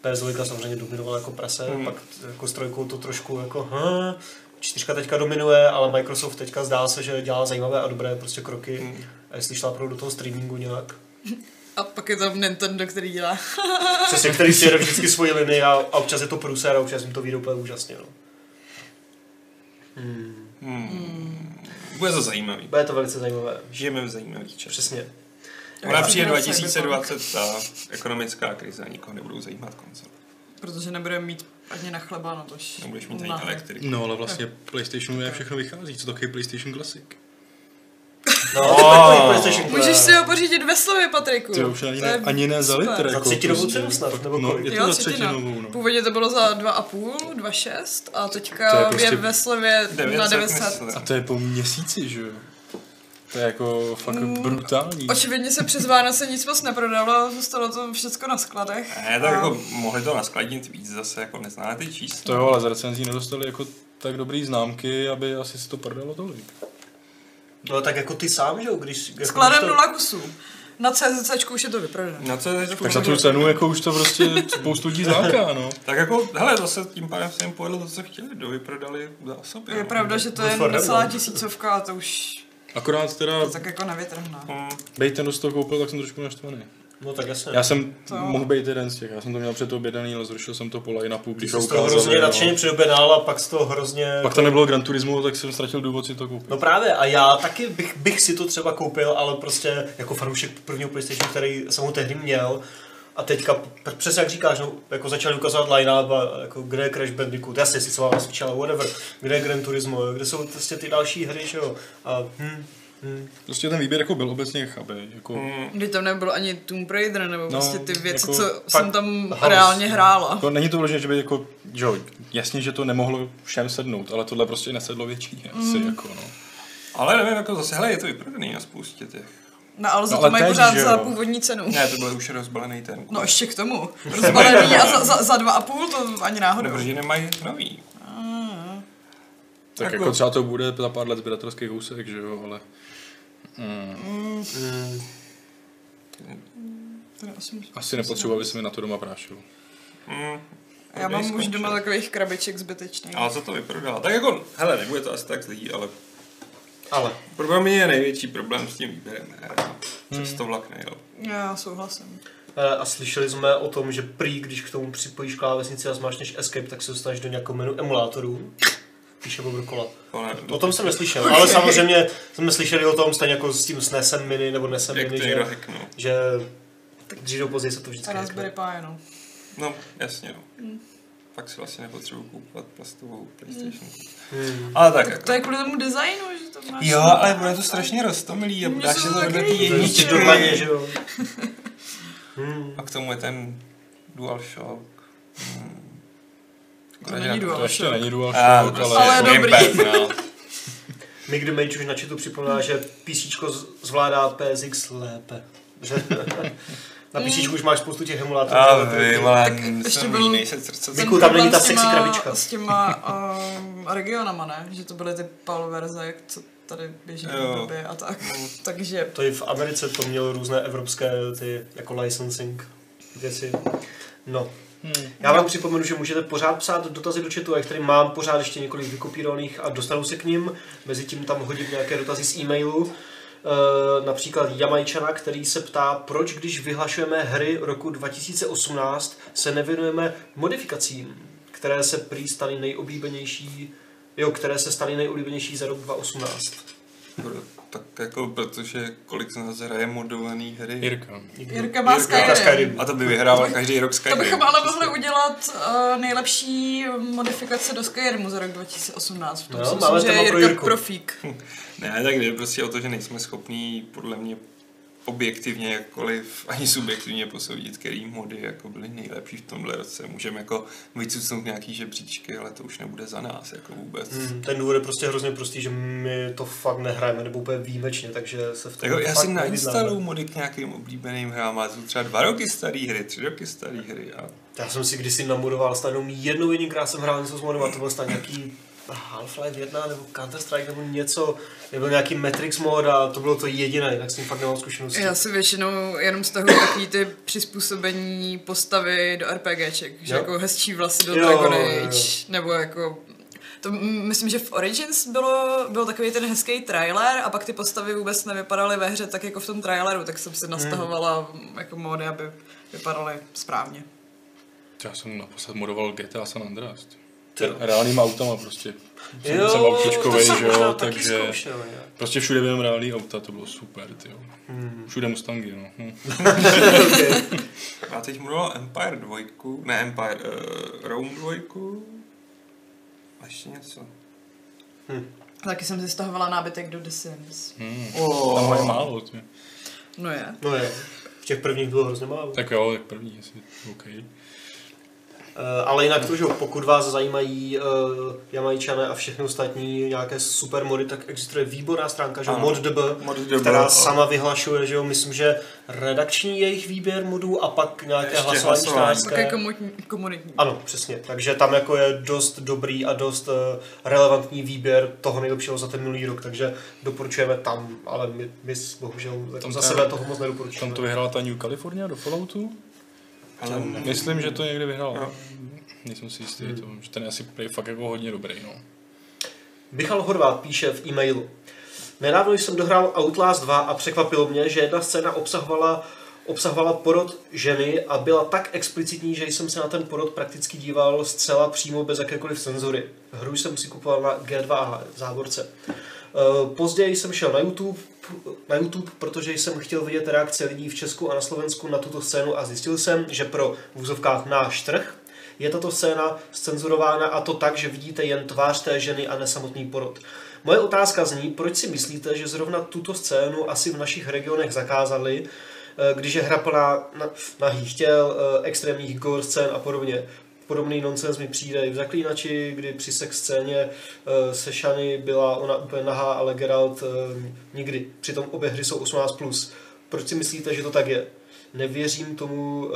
[SPEAKER 1] PS2 samozřejmě dominoval jako prase,
[SPEAKER 2] Hmm.
[SPEAKER 1] hmm. pak jako s trojkou to trošku jako hm, čtyřka teďka dominuje, ale Microsoft teďka zdá se, že dělá zajímavé a dobré prostě kroky.
[SPEAKER 2] Hmm.
[SPEAKER 1] A jestli šlápnou do toho streamingu nějak.
[SPEAKER 4] A pak je tam Nintendo, který dělá.
[SPEAKER 1] Přesně, který si jede vždycky svoji linii a, a občas je to průser a občas jim to vyjde úplně úžasně. No.
[SPEAKER 2] Hmm. Bude to zajímavý.
[SPEAKER 1] Bude to velice zajímavé.
[SPEAKER 2] Žijeme v zajímavý čas.
[SPEAKER 1] Přesně.
[SPEAKER 2] Ona přijde
[SPEAKER 4] Generace
[SPEAKER 2] 2020 ta ekonomická krize a nikoho nebudou zajímat konzole.
[SPEAKER 4] Protože nebudeme mít ani na chleba, no tož.
[SPEAKER 2] Nebudeš mít ani
[SPEAKER 4] na hry.
[SPEAKER 2] elektrik.
[SPEAKER 3] No, ale vlastně PlayStationu je všechno vychází. Co taky PlayStation Classic?
[SPEAKER 1] No, to takový PlayStation
[SPEAKER 4] Můžeš si ho pořídit ve slově, Patriku.
[SPEAKER 3] Ty už ani
[SPEAKER 4] To
[SPEAKER 3] ne, ani ne za litr.
[SPEAKER 1] Za
[SPEAKER 3] jako
[SPEAKER 1] třetinovou
[SPEAKER 3] prostě.
[SPEAKER 1] cenu snad, nebo
[SPEAKER 3] No,
[SPEAKER 1] kolik?
[SPEAKER 3] je to
[SPEAKER 4] Jo,
[SPEAKER 3] za třetinovou, no.
[SPEAKER 4] Původně to bylo za 2,5, 2,6 a
[SPEAKER 3] To je
[SPEAKER 4] teďka je,
[SPEAKER 3] prostě-
[SPEAKER 4] ve slevě
[SPEAKER 2] 900
[SPEAKER 4] na 900.
[SPEAKER 2] myslím.
[SPEAKER 3] A to je po měsíci, že jo? To je jako fakt
[SPEAKER 4] Mm,
[SPEAKER 3] brutální.
[SPEAKER 4] Očividně se přes Vánoce nic moc neprodalo, zůstalo to všechno na skladech.
[SPEAKER 2] Ne, tak
[SPEAKER 4] A-
[SPEAKER 2] jako mohli to naskladnit víc zase, jako neznáte ty čísla.
[SPEAKER 3] To jo, ale z recenzí nedostali jako tak dobrý známky, aby asi si to prodalo tolik.
[SPEAKER 1] No tak jako ty sám, že jo, když... Jako
[SPEAKER 4] Skladem
[SPEAKER 1] to-
[SPEAKER 4] nula kusů. Na CZC už je to vyprodané.
[SPEAKER 2] Na teď
[SPEAKER 3] Tak za tu cenu jako už to prostě spoustu lidí zláká, no.
[SPEAKER 2] Tak jako, hele, zase tím pádem se jim povedlo to, co chtěli, dovyprodali zásoby.
[SPEAKER 4] Je
[SPEAKER 2] no.
[SPEAKER 4] pravda, že to je necelá
[SPEAKER 1] no.
[SPEAKER 4] tisícovka a to už
[SPEAKER 3] Akorát teda,
[SPEAKER 4] to tak jako nevytrhne.
[SPEAKER 2] Hmm,
[SPEAKER 3] bejt ten, kdo si to koupil, tak jsem trošku naštvaný.
[SPEAKER 1] No tak jasně.
[SPEAKER 3] Já jsem
[SPEAKER 4] To-
[SPEAKER 3] mohl být jeden z těch, já jsem to měl před objednaný, ale zrušil jsem to po line-upu,
[SPEAKER 1] Ty
[SPEAKER 3] když
[SPEAKER 1] jsi
[SPEAKER 3] ho
[SPEAKER 1] z toho hrozně nadšeně
[SPEAKER 3] No.
[SPEAKER 1] předobědal a pak z toho hrozně...
[SPEAKER 3] Pak to nebylo Gran Turismo, tak jsem ztratil důvod si to koupit.
[SPEAKER 1] No právě, a já taky bych, bych si to třeba koupil, ale prostě jako fanoušek prvního PlayStationu, který jsem ho tehdy měl, A teďka, přesně jak říkáš, no, jako začali ukazovat line up a jako kde je Crash Bandicoot, jasně, sice mám Switch, ale whatever, kde je Gran Turismo, kde jsou prostě ty další hry, že jo. A hm, hm.
[SPEAKER 3] Prostě ten výběr jako byl obecně chabý. Jako,
[SPEAKER 2] Mm,
[SPEAKER 4] Kdy tam nebylo ani Tomb Raider, nebo
[SPEAKER 3] No,
[SPEAKER 4] prostě ty věci,
[SPEAKER 3] jako
[SPEAKER 4] co jsem tam
[SPEAKER 1] house.
[SPEAKER 4] reálně hrála.
[SPEAKER 3] jako, není to vložené, že by jako, jo, jasně, že to nemohlo všem sednout, ale tohle prostě nesedlo většině asi,
[SPEAKER 4] Mm.
[SPEAKER 3] jako no.
[SPEAKER 2] ale nevím, jako zase, hele, je to vyprodaný na spoustě těch.
[SPEAKER 4] No ale za
[SPEAKER 3] No,
[SPEAKER 4] to mají
[SPEAKER 3] teď,
[SPEAKER 4] pořád za původní cenu.
[SPEAKER 2] Ne, to byl už rozbalený ten.
[SPEAKER 4] No ještě k tomu. Rozbalený a za, za, za dva a půl to ani náhodou.
[SPEAKER 2] Nebo že nemají nový.
[SPEAKER 3] Tak
[SPEAKER 2] Jako-
[SPEAKER 3] jako třeba to bude za pár let sběratelský kousek, že jo, ale... Mm.
[SPEAKER 4] To asi-
[SPEAKER 3] asi nepotřebuji, aby se mi na to doma prášilo.
[SPEAKER 2] Mm,
[SPEAKER 4] Já mám už doma takových krabiček zbytečných.
[SPEAKER 2] Ale co to vyprodala? Tak jako, hele, nebude to asi tak zlý, ale
[SPEAKER 1] Ale
[SPEAKER 2] pro mě je největší problém s tím výběrem her. Přes to vlak nejel.
[SPEAKER 4] Já souhlasím.
[SPEAKER 1] Eh, A slyšeli jsme o tom, že prý, když k tomu připojíš klávesnici a zmášneš Escape, tak se dostaneš do nějakého menu emulátorů. Píše Bob Kola.
[SPEAKER 2] To nevím.
[SPEAKER 1] O tom jsem neslyšel, ale samozřejmě jsme slyšeli o tom stejně jako s tím SNESem mini nebo NESem
[SPEAKER 2] Jak
[SPEAKER 1] mini, že, že dřív nebo později se to vždycky
[SPEAKER 4] A Raspberry. Pi, no.
[SPEAKER 2] No, jasně, no. Pak si vlastně nepotřebuji kupovat plastovou PlayStation.
[SPEAKER 1] Hmm.
[SPEAKER 2] Ale tak,
[SPEAKER 4] To
[SPEAKER 2] jako.
[SPEAKER 4] je kvůli tomu designu, že to máš...
[SPEAKER 2] Jo, ale bude to strašně roztomilý a dáš
[SPEAKER 4] se
[SPEAKER 2] si
[SPEAKER 4] to
[SPEAKER 2] to do té.
[SPEAKER 1] Jedničky
[SPEAKER 2] jedničky
[SPEAKER 1] do dlaně, že jo. Hmm.
[SPEAKER 2] A k tomu je ten DualShock. Hmm.
[SPEAKER 4] To není
[SPEAKER 3] To ještě
[SPEAKER 4] DualShock.
[SPEAKER 3] není
[SPEAKER 2] Ah,
[SPEAKER 3] DualShock,
[SPEAKER 2] prostě
[SPEAKER 3] ale...
[SPEAKER 4] Ale dobrý.
[SPEAKER 2] Gamepad, no.
[SPEAKER 1] Mick the Mage už na chatu připomíná, že PC zvládá PSX lépe. Na PC už máš spoustu těch emulátorů.
[SPEAKER 2] A
[SPEAKER 1] ale
[SPEAKER 2] vy, ale
[SPEAKER 4] ještě
[SPEAKER 2] jsem
[SPEAKER 4] byl-.
[SPEAKER 1] Miku, tam není ta
[SPEAKER 4] s
[SPEAKER 1] sexy
[SPEAKER 4] těma-
[SPEAKER 1] krabička.
[SPEAKER 4] S těma um, regionama, ne? Že to byly ty PAL verze, co tady běží době a tak.
[SPEAKER 2] Mm.
[SPEAKER 4] Takže
[SPEAKER 1] To i v Americe to mělo různé evropské ty jako licensing věci. No.
[SPEAKER 3] Hmm.
[SPEAKER 1] Já vám připomenu, že můžete pořád psát dotazy do chatu, jak tady mám pořád ještě několik vykopírovaných a dostanu se k ním. Mezitím tam hodím nějaké dotazy z e-mailu. E, například Jamajčana, který se ptá, proč když vyhlašujeme hry roku 2018, se nevěnujeme modifikacím, které se prý staly nejoblíbenější, jo, které se staly nejoblíbenější za rok 2018.
[SPEAKER 2] Tak jako, protože kolik z nás hraje modovaný hry.
[SPEAKER 3] Jirka.
[SPEAKER 4] Jirka má
[SPEAKER 2] Jirka
[SPEAKER 4] Skyrim.
[SPEAKER 2] A to by vyhrával každý rok
[SPEAKER 4] To
[SPEAKER 2] Skyrim.
[SPEAKER 4] bychom ale mohli udělat uh, nejlepší modifikace do Skyrimu za rok 2018. V tom
[SPEAKER 1] No,
[SPEAKER 4] si myslím, že je
[SPEAKER 1] pro
[SPEAKER 4] Jirka
[SPEAKER 1] Jirku.
[SPEAKER 4] profík.
[SPEAKER 2] Ne, tak jde prostě o to, že nejsme schopní podle mě objektivně jakkoliv ani subjektivně posoudit, který mody jako byly nejlepší v tomhle roce. Můžeme jako vycucnout nějaký žebříčky, ale to už nebude za nás jako vůbec. Mm.
[SPEAKER 1] Hmm, ten důvod je prostě hrozně prostý, že my to fakt nehrajeme, nebo úplně výjimečně, takže se v tom
[SPEAKER 2] Jako já si nainstaluju mody k nějakým oblíbeným hrám, a jsou třeba dva roky staré hry, tři roky staré hry a
[SPEAKER 1] Já jsem si kdysi namodoval snad jenom jednou jedinkrát jsem hrál něco s modem a to byl snad nějaký Half-Life 1 nebo Counter-Strike nebo něco, nebo nějaký Matrix mod a to bylo to jediné, jinak s tím fakt nemám zkušenosti.
[SPEAKER 4] Já si většinou jenom stahuji takový ty přizpůsobení postavy do RPGček, že
[SPEAKER 1] Jo.
[SPEAKER 4] jako hezčí vlasy do
[SPEAKER 1] Jo,
[SPEAKER 4] Dragon Age, nebo jako to myslím, že v Origins bylo, byl takový ten hezký trailer a pak ty postavy vůbec nevypadaly ve hře tak jako v tom traileru, tak jsem si nastahovala jako módy, aby vypadaly správně.
[SPEAKER 3] Já jsem naposled modoval GTA San Andreas.
[SPEAKER 1] Jo.
[SPEAKER 3] Reálnýma autama prostě. Jsem,
[SPEAKER 1] Jo,
[SPEAKER 3] jsem
[SPEAKER 1] to
[SPEAKER 3] autičkovej,
[SPEAKER 1] jsem
[SPEAKER 3] že jo,
[SPEAKER 1] taky
[SPEAKER 3] takže
[SPEAKER 1] zkoušel, jo.
[SPEAKER 3] prostě všude během reálný auta, to bylo super, ty jo.
[SPEAKER 1] Hmm.
[SPEAKER 3] Všude Mustangy, no. Hm.
[SPEAKER 1] okay.
[SPEAKER 2] a teď mluvil o Empire 2, ne Empire, uh, Rome 2 a ještě něco.
[SPEAKER 4] Taky jsem si stahovala nábytek do The Sims.
[SPEAKER 3] Hm.
[SPEAKER 2] Oh.
[SPEAKER 3] Tam mají málo, ty.
[SPEAKER 4] No je.
[SPEAKER 1] No je, v těch prvních bylo hrozně málo.
[SPEAKER 3] Tak jo, tak první asi, OK.
[SPEAKER 1] Eh, ale jinak to, že pokud vás zajímají uh, Jamajčané a všechny ostatní nějaké super mody, tak existuje výborná stránka, že. ModDB, která
[SPEAKER 2] ano.
[SPEAKER 1] sama vyhlašuje, že jo, myslím, že redakční jejich výběr modů a pak nějaké
[SPEAKER 2] Ještě
[SPEAKER 1] hlasování
[SPEAKER 4] je
[SPEAKER 1] čtenářské.
[SPEAKER 4] komunitní. komunitní.
[SPEAKER 1] Ano, přesně. Takže tam jako je dost dobrý a dost uh, relevantní výběr toho nejlepšího za ten minulý rok, takže doporučujeme tam, ale my, my bohužel
[SPEAKER 3] Tam
[SPEAKER 1] za sebe toho moc nedoporučujeme.
[SPEAKER 3] Tam to vyhrála ta New California do Falloutu?
[SPEAKER 2] Ale
[SPEAKER 3] Myslím, že to někde vyhrál.
[SPEAKER 2] Jo.
[SPEAKER 3] Nejsem si jistý, to, že ten je asi prý fakt jako hodně dobrý, no.
[SPEAKER 1] Michal Horvát píše v e-mailu. Nedávno jsem dohrál Outlast 2 a překvapilo mě, že jedna scéna obsahovala, obsahovala porod ženy a byla tak explicitní, že jsem se na ten porod prakticky díval zcela přímo bez jakékoliv cenzury. Hru jsem si kupoval na G2 v závorce. Později jsem šel na YouTube, na YouTube, protože jsem chtěl vidět reakce lidí v Česku a na Slovensku na tuto scénu a zjistil jsem, že pro v úzovkách náš trh je tato scéna scenzurována a to tak, že vidíte jen tvář té ženy a nesamotný porod. Moje otázka zní, proč si myslíte, že zrovna tuto scénu asi v našich regionech zakázali, eh, když je hra plná nahých těl, eh, extrémních gore scén a podobně. Podobný nonsens mi přijde i v Zaklínači, kdy při sex scéně eh, se Shani byla ona úplně nahá, ale Geralt nikdy. Přitom obě hry jsou 18+. Proč si myslíte, že to tak je? Nevěřím tomu,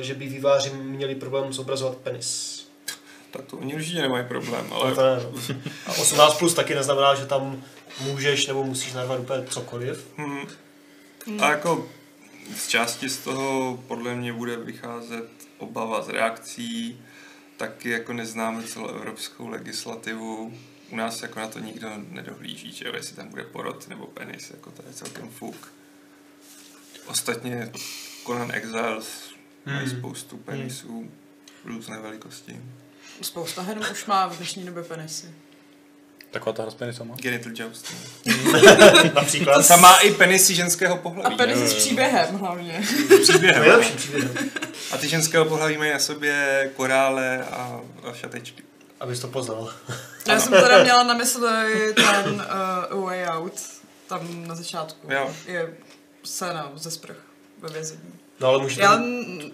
[SPEAKER 1] že by výváři měli problém zobrazovat penis.
[SPEAKER 2] Tak to oni určitě nemají problém, ale...
[SPEAKER 1] No to ne, no. A 18 plus taky neznamená, že tam můžeš nebo musíš narvat úplně cokoliv.
[SPEAKER 2] Hmm. A jako z části z toho podle mě bude vycházet obava z reakcí, taky jako neznáme celou evropskou legislativu. U nás jako na to nikdo nedohlíží, že jo, jestli tam bude porod nebo penis, jako to je celkem fuk. Ostatně Conan Exiles hmm. mají spoustu penisů hmm. různé velikosti.
[SPEAKER 4] Spousta her už má v dnešní době penisy.
[SPEAKER 3] Taková ta hra s penisama?
[SPEAKER 2] Genital Joust.
[SPEAKER 1] Například.
[SPEAKER 2] Ta má i penisy ženského pohlaví.
[SPEAKER 4] A penisy s příběhem hlavně.
[SPEAKER 2] Příběhem.
[SPEAKER 1] Nejlepší příběhem.
[SPEAKER 2] A ty ženského pohlaví mají na sobě korále a, a šatečky.
[SPEAKER 1] Abys to poznal.
[SPEAKER 4] Já jsem teda měla na mysli ten uh, Way Out. Tam na začátku
[SPEAKER 2] Jo.
[SPEAKER 4] je scéna ze sprch ve vězení.
[SPEAKER 1] No ale můžete...
[SPEAKER 4] Já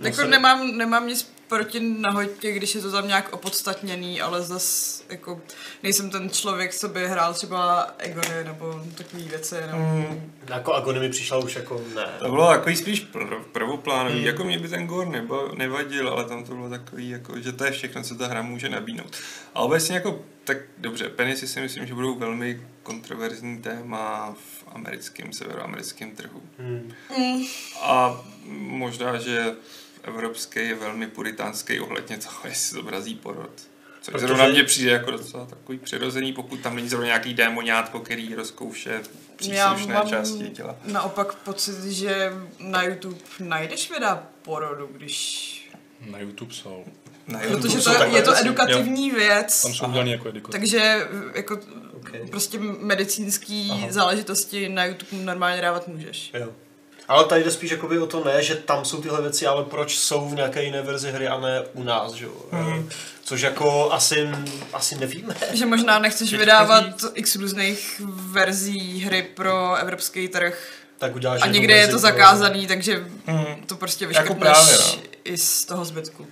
[SPEAKER 4] jako nemám, nemám nic proti nahotě, když je to tam nějak opodstatněný, ale zas jako nejsem ten člověk, co by hrál třeba Egony nebo takové věci. Nebo...
[SPEAKER 1] Mm. Jako Agony mi přišla už jako ne.
[SPEAKER 2] To bylo takový spíš pr- prvoplánový, mm. jako mě by ten Gore nebo nevadil, ale tam to bylo takový, jako, že to je všechno, co ta hra může nabídnout. A obecně jako, tak dobře, penisy si myslím, že budou velmi kontroverzní téma v americkém, severoamerickém trhu. Mm. Mm. A možná, že evropský je velmi puritánský ohledně toho, jestli zobrazí porod. Což Protože... zrovna mně přijde jako docela takový přirozený, pokud tam není zrovna nějaký démonátko, který rozkouše příslušné Já mám části těla.
[SPEAKER 4] naopak pocit, že na YouTube najdeš videa porodu, když...
[SPEAKER 3] Na YouTube jsou.
[SPEAKER 4] Na YouTube Protože to, je to edukativní
[SPEAKER 3] jo.
[SPEAKER 4] věc.
[SPEAKER 3] Tam jsou udělaný jako edukativní.
[SPEAKER 4] Takže jako okay. prostě medicínský Aha. záležitosti na YouTube normálně dávat můžeš.
[SPEAKER 1] Jo. Ale tady jde spíš jakoby o to ne, že tam jsou tyhle věci, ale proč jsou v nějaké jiné verzi hry a ne u nás, že jo? Mm. Což jako asi, asi nevíme.
[SPEAKER 4] Že možná nechceš vydávat x různých verzí hry pro evropský trh.
[SPEAKER 1] Tak uděláš
[SPEAKER 4] a někde je to zakázaný, takže mm. to prostě jako vyškrtneš jako právě, no. i z toho zbytku.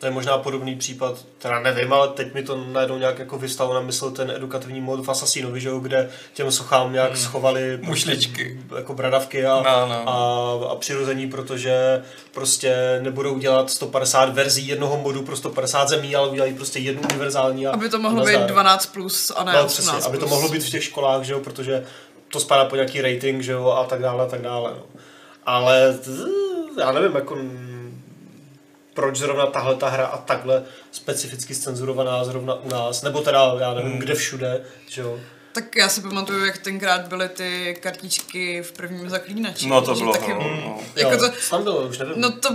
[SPEAKER 1] To je možná podobný případ, teda nevím, ale teď mi to najednou nějak jako vystalo na mysl ten edukativní mod v Assassinovi, že kde těm sochám nějak hmm. schovali
[SPEAKER 2] mušličky,
[SPEAKER 1] jako bradavky a, no, no. a, a přirození, protože prostě nebudou dělat 150 verzí jednoho modu pro 150 zemí, ale udělají prostě jednu univerzální. A,
[SPEAKER 4] aby to mohlo být 12 plus a ne no, 18 přesně, plus.
[SPEAKER 1] Aby to mohlo být v těch školách, že jo, protože to spadá po nějaký rating, že jo, a tak dále, a tak dále. No. Ale já nevím, jako proč zrovna tahle ta hra a takhle specificky cenzurovaná zrovna u nás, nebo teda já nevím, hmm. kde všude, že jo.
[SPEAKER 4] Tak já si pamatuju, jak tenkrát byly ty kartičky v prvním zaklínači.
[SPEAKER 2] No to bylo,
[SPEAKER 1] taky, no, no. Jako jo, to, tam bylo, už nevím.
[SPEAKER 4] No to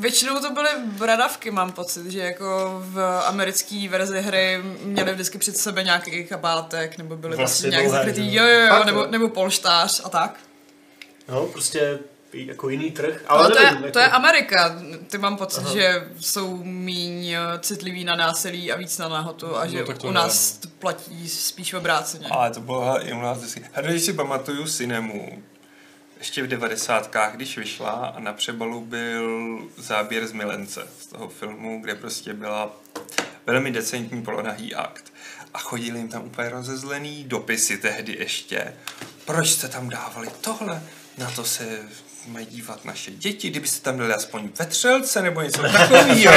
[SPEAKER 4] většinou to byly bradavky, mám pocit, že jako v americké verzi hry měli vždycky před sebe nějaký kabátek, nebo byly vlastně, prostě nějak zakrytý, jo, jo, jo, nebo, nebo polštář a tak.
[SPEAKER 1] No, prostě jako jiný trh.
[SPEAKER 4] Ale no, to, nevím, je, jako... to je Amerika. Ty mám pocit, Aha. že jsou míň eh, citliví na násilí a víc na náhotu a no, že u nás to platí spíš obráceně.
[SPEAKER 2] Ale to bylo i u nás vždycky. A když si pamatuju Cinemu, ještě v devadesátkách, když vyšla a na přebalu byl záběr z Milence z toho filmu, kde prostě byla velmi decentní polonahý akt. A chodili jim tam úplně rozezlený dopisy tehdy ještě. Proč jste tam dávali tohle? Na to se mají dívat naše děti, kdybyste tam byli aspoň vetřelce nebo něco takového.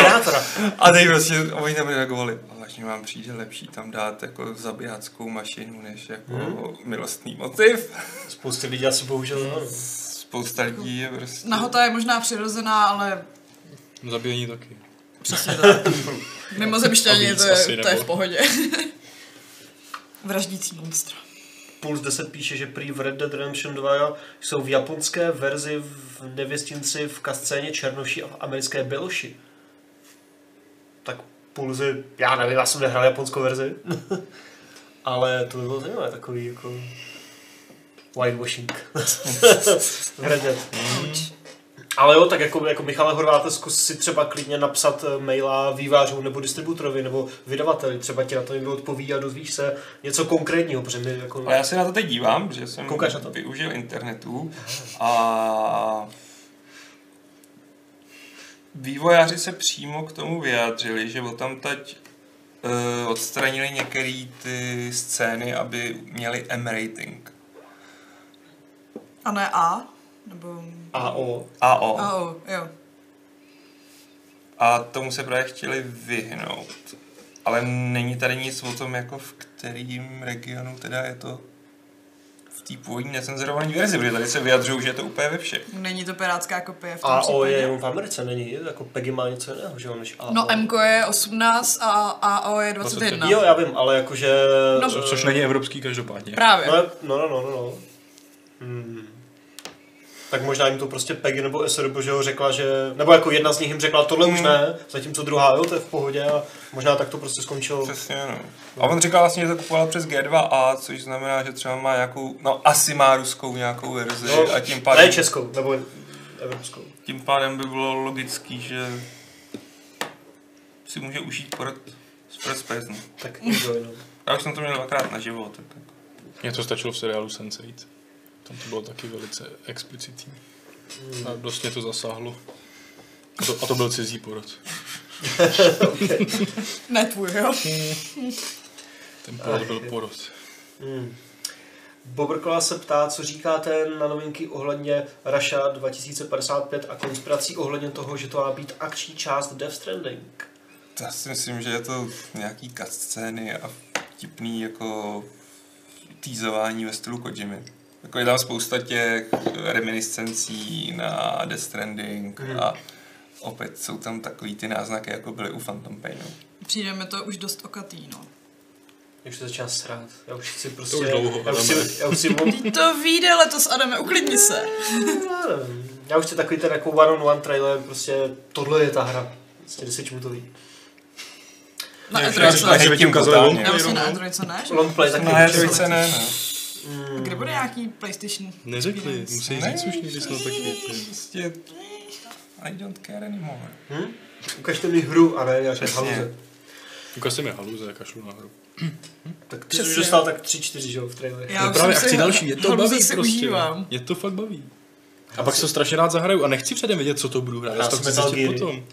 [SPEAKER 2] a teď prostě oni tam reagovali, vážně vám přijde lepší tam dát jako zabijáckou mašinu, než jako hmm. milostný motiv.
[SPEAKER 1] Spousty lidí asi bohužel no.
[SPEAKER 2] Spousta lidí je prostě...
[SPEAKER 4] Nahota je možná přirozená, ale...
[SPEAKER 3] Zabíjení taky.
[SPEAKER 4] Přesně tak. Mimozemšťaní to, je, to je v pohodě. Vraždící monstra.
[SPEAKER 1] Puls 10 píše, že prý v Red Dead Redemption 2 jsou v japonské verzi v nevěstinci v kascéně Černoši a v americké Beloši. Tak Pulzy, já nevím, já jsem nehrál japonskou verzi. Ale to by bylo zajímavé, takový jako whitewashing. Hradě. Ale jo, tak jako, jako Michale Horváte, zkus si třeba klidně napsat eh, maila vývářům nebo distributorovi nebo vydavateli, třeba ti na to někdo odpoví a dozvíš se něco konkrétního, protože my jako...
[SPEAKER 2] Ale já se na to teď dívám, že jsem
[SPEAKER 1] Koukáš na to?
[SPEAKER 2] využil internetu a vývojáři se přímo k tomu vyjádřili, že o tam teď uh, odstranili některé ty scény, aby měli M rating.
[SPEAKER 4] A ne A? Nebo...
[SPEAKER 1] AO.
[SPEAKER 2] AO.
[SPEAKER 4] A O, jo.
[SPEAKER 2] A tomu se právě chtěli vyhnout. Ale není tady nic o tom, jako v kterým regionu teda je to v té původní necenzurované verzi, protože tady se vyjadřují, že je to úplně ve všech.
[SPEAKER 4] Není to pirátská kopie v tom
[SPEAKER 1] AO
[SPEAKER 4] případě.
[SPEAKER 1] je jenom v Americe, není? Jako Peggy má něco jiného, že než AO.
[SPEAKER 4] No M je 18 a AO je 21.
[SPEAKER 1] Jo, já vím, ale jakože...
[SPEAKER 4] No.
[SPEAKER 3] Co, což není evropský každopádně.
[SPEAKER 4] Právě.
[SPEAKER 1] No, no, no, no, no. no. Hmm. Tak možná jim to prostě Peggy nebo SRB, že ho řekla, že... Nebo jako jedna z nich jim řekla, tohle už ne, zatímco druhá, jo, to je v pohodě a možná tak to prostě skončilo.
[SPEAKER 2] Přesně, no. A on říkal vlastně, že to kupoval přes G2A, což znamená, že třeba má nějakou, no asi má ruskou nějakou verzi
[SPEAKER 1] No,
[SPEAKER 2] a tím pádem,
[SPEAKER 1] Ne českou, nebo evropskou.
[SPEAKER 2] tím pádem by bylo logický, že si může užít porad z Press.
[SPEAKER 1] Tak enjoy, no.
[SPEAKER 2] Já už jsem to měl dvakrát naživo, tak, tak.
[SPEAKER 3] Mně to stačilo v seriálu Sense8. Tam to bylo taky velice explicitní. A dost mě to zasáhlo. A to, a to byl cizí porod.
[SPEAKER 4] Ne tvůj, jo?
[SPEAKER 3] Ten porod byl porod.
[SPEAKER 1] Hmm. Bobrkola se ptá, co říkáte na novinky ohledně Russia 2055 a konspirací ohledně toho, že to má být akční část Death Stranding.
[SPEAKER 2] Já si myslím, že je to nějaký cutscény a vtipný jako týzování ve stylu Kojimy. Jako je tam spousta těch reminiscencí na Death Stranding
[SPEAKER 1] Mhm.
[SPEAKER 2] a opět jsou tam takový ty náznaky, jako byly u Phantom Painu.
[SPEAKER 4] Přijde mi to už dost okatý, no.
[SPEAKER 1] Já už se začíná srát. Já už chci prostě...
[SPEAKER 3] už dlouho,
[SPEAKER 1] já už chci, já už chci
[SPEAKER 4] Teď to vyjde letos, Adame, uklidni se.
[SPEAKER 1] Já už chci takový ten jako one on one trailer, prostě tohle je ta hra. Prostě desetičmutový.
[SPEAKER 4] Na
[SPEAKER 3] Já
[SPEAKER 4] Android
[SPEAKER 3] si
[SPEAKER 2] totálně.
[SPEAKER 3] long
[SPEAKER 4] Já myslím na. Android co ne? že?
[SPEAKER 1] Long play taky.
[SPEAKER 2] Na
[SPEAKER 1] určitě.
[SPEAKER 2] Androidce ne, no.
[SPEAKER 1] Mm.
[SPEAKER 4] Kde bude nějaký PlayStation?
[SPEAKER 3] Neřekli, musí
[SPEAKER 2] Ne.
[SPEAKER 3] říct už někdy snad taky.
[SPEAKER 2] Prostě I don't care anymore.
[SPEAKER 1] Hm? Ukažte mi hru a ne nějaké haluze.
[SPEAKER 3] Ukaž mi haluze, kašlu na hru.
[SPEAKER 1] Tak ty jsi už dostal tak 3-4, že jo, v trailerech.
[SPEAKER 4] Já
[SPEAKER 3] no právě, a
[SPEAKER 4] jsem
[SPEAKER 3] chci další, je to baví
[SPEAKER 4] si
[SPEAKER 3] prostě.
[SPEAKER 4] užívám.
[SPEAKER 3] Je to fakt baví. A pak se to strašně rád zahraju a nechci předem vědět, co to budu hrát. Já chci
[SPEAKER 1] Metal
[SPEAKER 3] potom.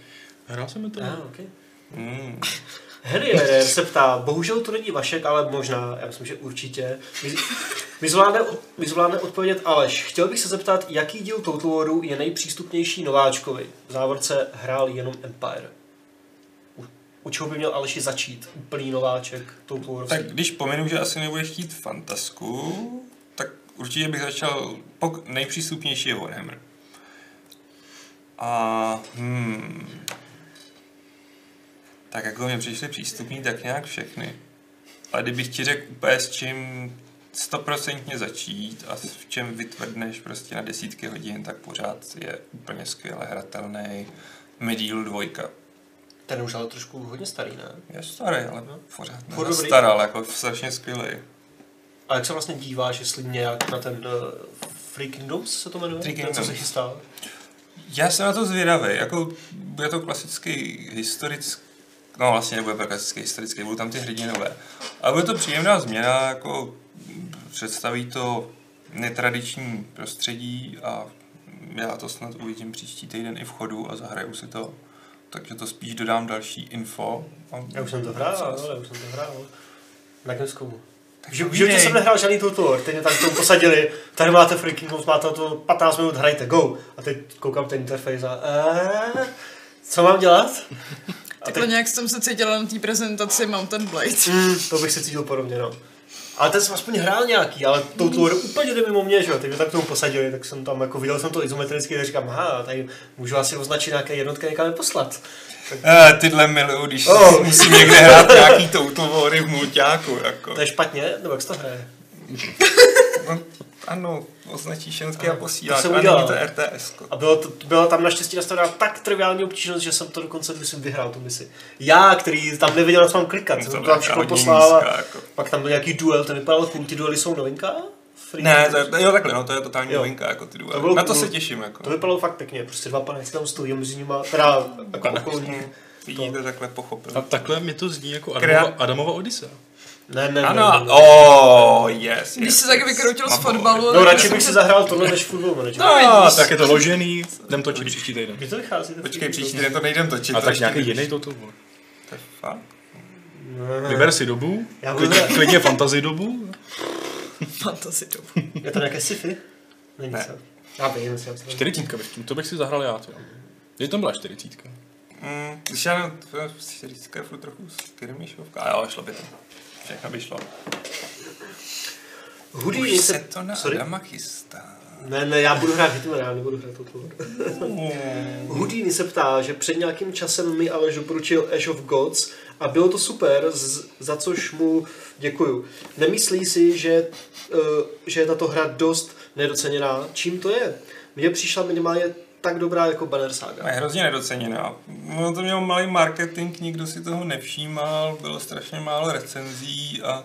[SPEAKER 3] Hrál jsem to.
[SPEAKER 1] Ah, okay.
[SPEAKER 2] Mm.
[SPEAKER 1] Harry se ptá, bohužel to není Vašek, ale možná, já myslím, že určitě. My, my, zvládne, odpovědět Aleš. Chtěl bych se zeptat, jaký díl Total Waru je nejpřístupnější nováčkovi? V závorce hrál jenom Empire. U, u čeho by měl Aleši začít? Úplný nováček Total Waru.
[SPEAKER 2] Tak když pominu, že asi nebudeš chtít fantasku, tak určitě bych začal, pok- nejpřístupnější je Warhammer. A hmm, tak jako mě přišly přístupní, tak nějak všechny. Ale kdybych ti řekl úplně s čím stoprocentně začít a v čem vytvrdneš prostě na desítky hodin, tak pořád je úplně skvěle hratelný Medieval 2.
[SPEAKER 1] Ten už ale trošku hodně starý, ne?
[SPEAKER 2] Je starý, ale pořád
[SPEAKER 1] Furt dobrý.
[SPEAKER 2] nezastaral, jako strašně skvělý.
[SPEAKER 1] A jak se vlastně díváš, jestli nějak na ten uh, Free Kingdoms se to jmenuje?
[SPEAKER 2] Free
[SPEAKER 1] Ten, co se
[SPEAKER 2] Kingdoms.
[SPEAKER 1] chystá?
[SPEAKER 2] Já jsem na to zvědavý, jako bude to klasický historický, no vlastně nebude to klasický historický, budou tam ty hrdinové. Ale bude to příjemná změna, jako představí to netradiční prostředí a já to snad uvidím příští týden i v chodu a zahraju si to. Takže to spíš dodám další info. A
[SPEAKER 1] Já už jsem to hrál, ale už jsem to hrál. Na Gamescomu. Takže v životě jsem nehrál žádný War, teď mě tam k tomu posadili, tady máte Free Kingdoms, máte to 15 minut, hrajte, go. A teď koukám ten interface a eee, co mám dělat? A
[SPEAKER 4] Takhle
[SPEAKER 1] teď,
[SPEAKER 4] nějak jsem se cítila na té prezentaci Mountain Blade.
[SPEAKER 1] mm, to bych si cítil podobně, no. Ale ten jsem aspoň hrál nějaký, ale Total War úplně jde mimo mě, že jo, teď mě tak tomu posadili, tak jsem tam jako viděl jsem to izometricky, tak říkám, aha, tady můžu asi označit nějaké jednotky někam poslat.
[SPEAKER 2] Eh, tyhle miluju, když
[SPEAKER 1] Oh.
[SPEAKER 2] musím někde hrát nějaký Total Wary v mulťáku. Jako.
[SPEAKER 1] To je špatně, nebo jak se to hraje?
[SPEAKER 2] no, ano, označíš ženské a
[SPEAKER 1] To
[SPEAKER 2] posíláš.
[SPEAKER 1] jsem
[SPEAKER 2] A
[SPEAKER 1] udělal.
[SPEAKER 2] to RTS. -ko.
[SPEAKER 1] A bylo, to, byla tam naštěstí nastavená tak triviální obtížnost, že jsem to dokonce, myslím, vyhrál tu misi. Já, který tam nevěděl, co mám klikat,
[SPEAKER 2] No
[SPEAKER 1] jsem
[SPEAKER 2] to
[SPEAKER 1] to tam všechno poslal a
[SPEAKER 2] jako.
[SPEAKER 1] pak tam byl nějaký duel, ten vypadal cool, ty duely jsou novinka? Free?
[SPEAKER 2] Ne, to, je- jo, takhle, no, to je totální
[SPEAKER 1] Jo.
[SPEAKER 2] novinka, jako ty
[SPEAKER 1] To
[SPEAKER 2] duely.
[SPEAKER 1] bylo
[SPEAKER 2] Na to
[SPEAKER 1] cool.
[SPEAKER 2] se těším, jako.
[SPEAKER 1] To vypadalo fakt pěkně, prostě dva panečky tam stojí mezi nimi, teda jako okolní.
[SPEAKER 2] Vidíte, takhle pochopil.
[SPEAKER 3] A takhle mi to zní jako Adamova, Adamova Odyssea.
[SPEAKER 1] Ne, ne,
[SPEAKER 2] Ano,
[SPEAKER 1] ne, ne, ne.
[SPEAKER 2] oh, yes,
[SPEAKER 4] Když
[SPEAKER 2] yes,
[SPEAKER 4] se tak
[SPEAKER 2] yes.
[SPEAKER 4] vykroutil z fotbalu,
[SPEAKER 1] No
[SPEAKER 4] tak
[SPEAKER 1] radši bych
[SPEAKER 4] se-
[SPEAKER 1] si zahrál tohle než football manager.
[SPEAKER 3] No,
[SPEAKER 4] vidíš.
[SPEAKER 3] tak je to ložený, jdem točit příští týden.
[SPEAKER 1] Kdy to vychází? to
[SPEAKER 2] Počkej, příští
[SPEAKER 1] football?
[SPEAKER 2] den to nejdem točit.
[SPEAKER 3] A
[SPEAKER 2] to
[SPEAKER 3] tak nějaký jiný toto. vole.
[SPEAKER 2] To je fakt.
[SPEAKER 3] Vyber si dobu, klidně, klidně fantasy dobu.
[SPEAKER 4] Fantasy dobu.
[SPEAKER 1] Je to nějaké sci-fi? Není
[SPEAKER 2] Ne.
[SPEAKER 1] Já vím, jsem-
[SPEAKER 3] Čtyřicítka, bych- to bych si zahrál já, jo. Je tam byla čtyřicítka.
[SPEAKER 2] Mm, když já to čtyřicítka je furt trochu skirmishovka. A jo, šlo by to. Všechno by šlo.
[SPEAKER 1] Houdini
[SPEAKER 2] Už
[SPEAKER 1] se...
[SPEAKER 2] to na
[SPEAKER 1] Sorry?
[SPEAKER 2] Adama chystá.
[SPEAKER 1] Ne, ne, já budu hrát Hitman, já nebudu hrát toto. Houdini se ptá, že před nějakým časem mi Aleš doporučil Ash of Gods a bylo to super, z, za což mu děkuju. Nemyslí si, že, uh, že je tato hra dost nedoceněná? Čím to je? Mně přišla minimálně tak dobrá jako Banner Saga.
[SPEAKER 2] Je hrozně nedoceněná. No to měl malý marketing, nikdo si toho nevšímal, bylo strašně málo recenzí a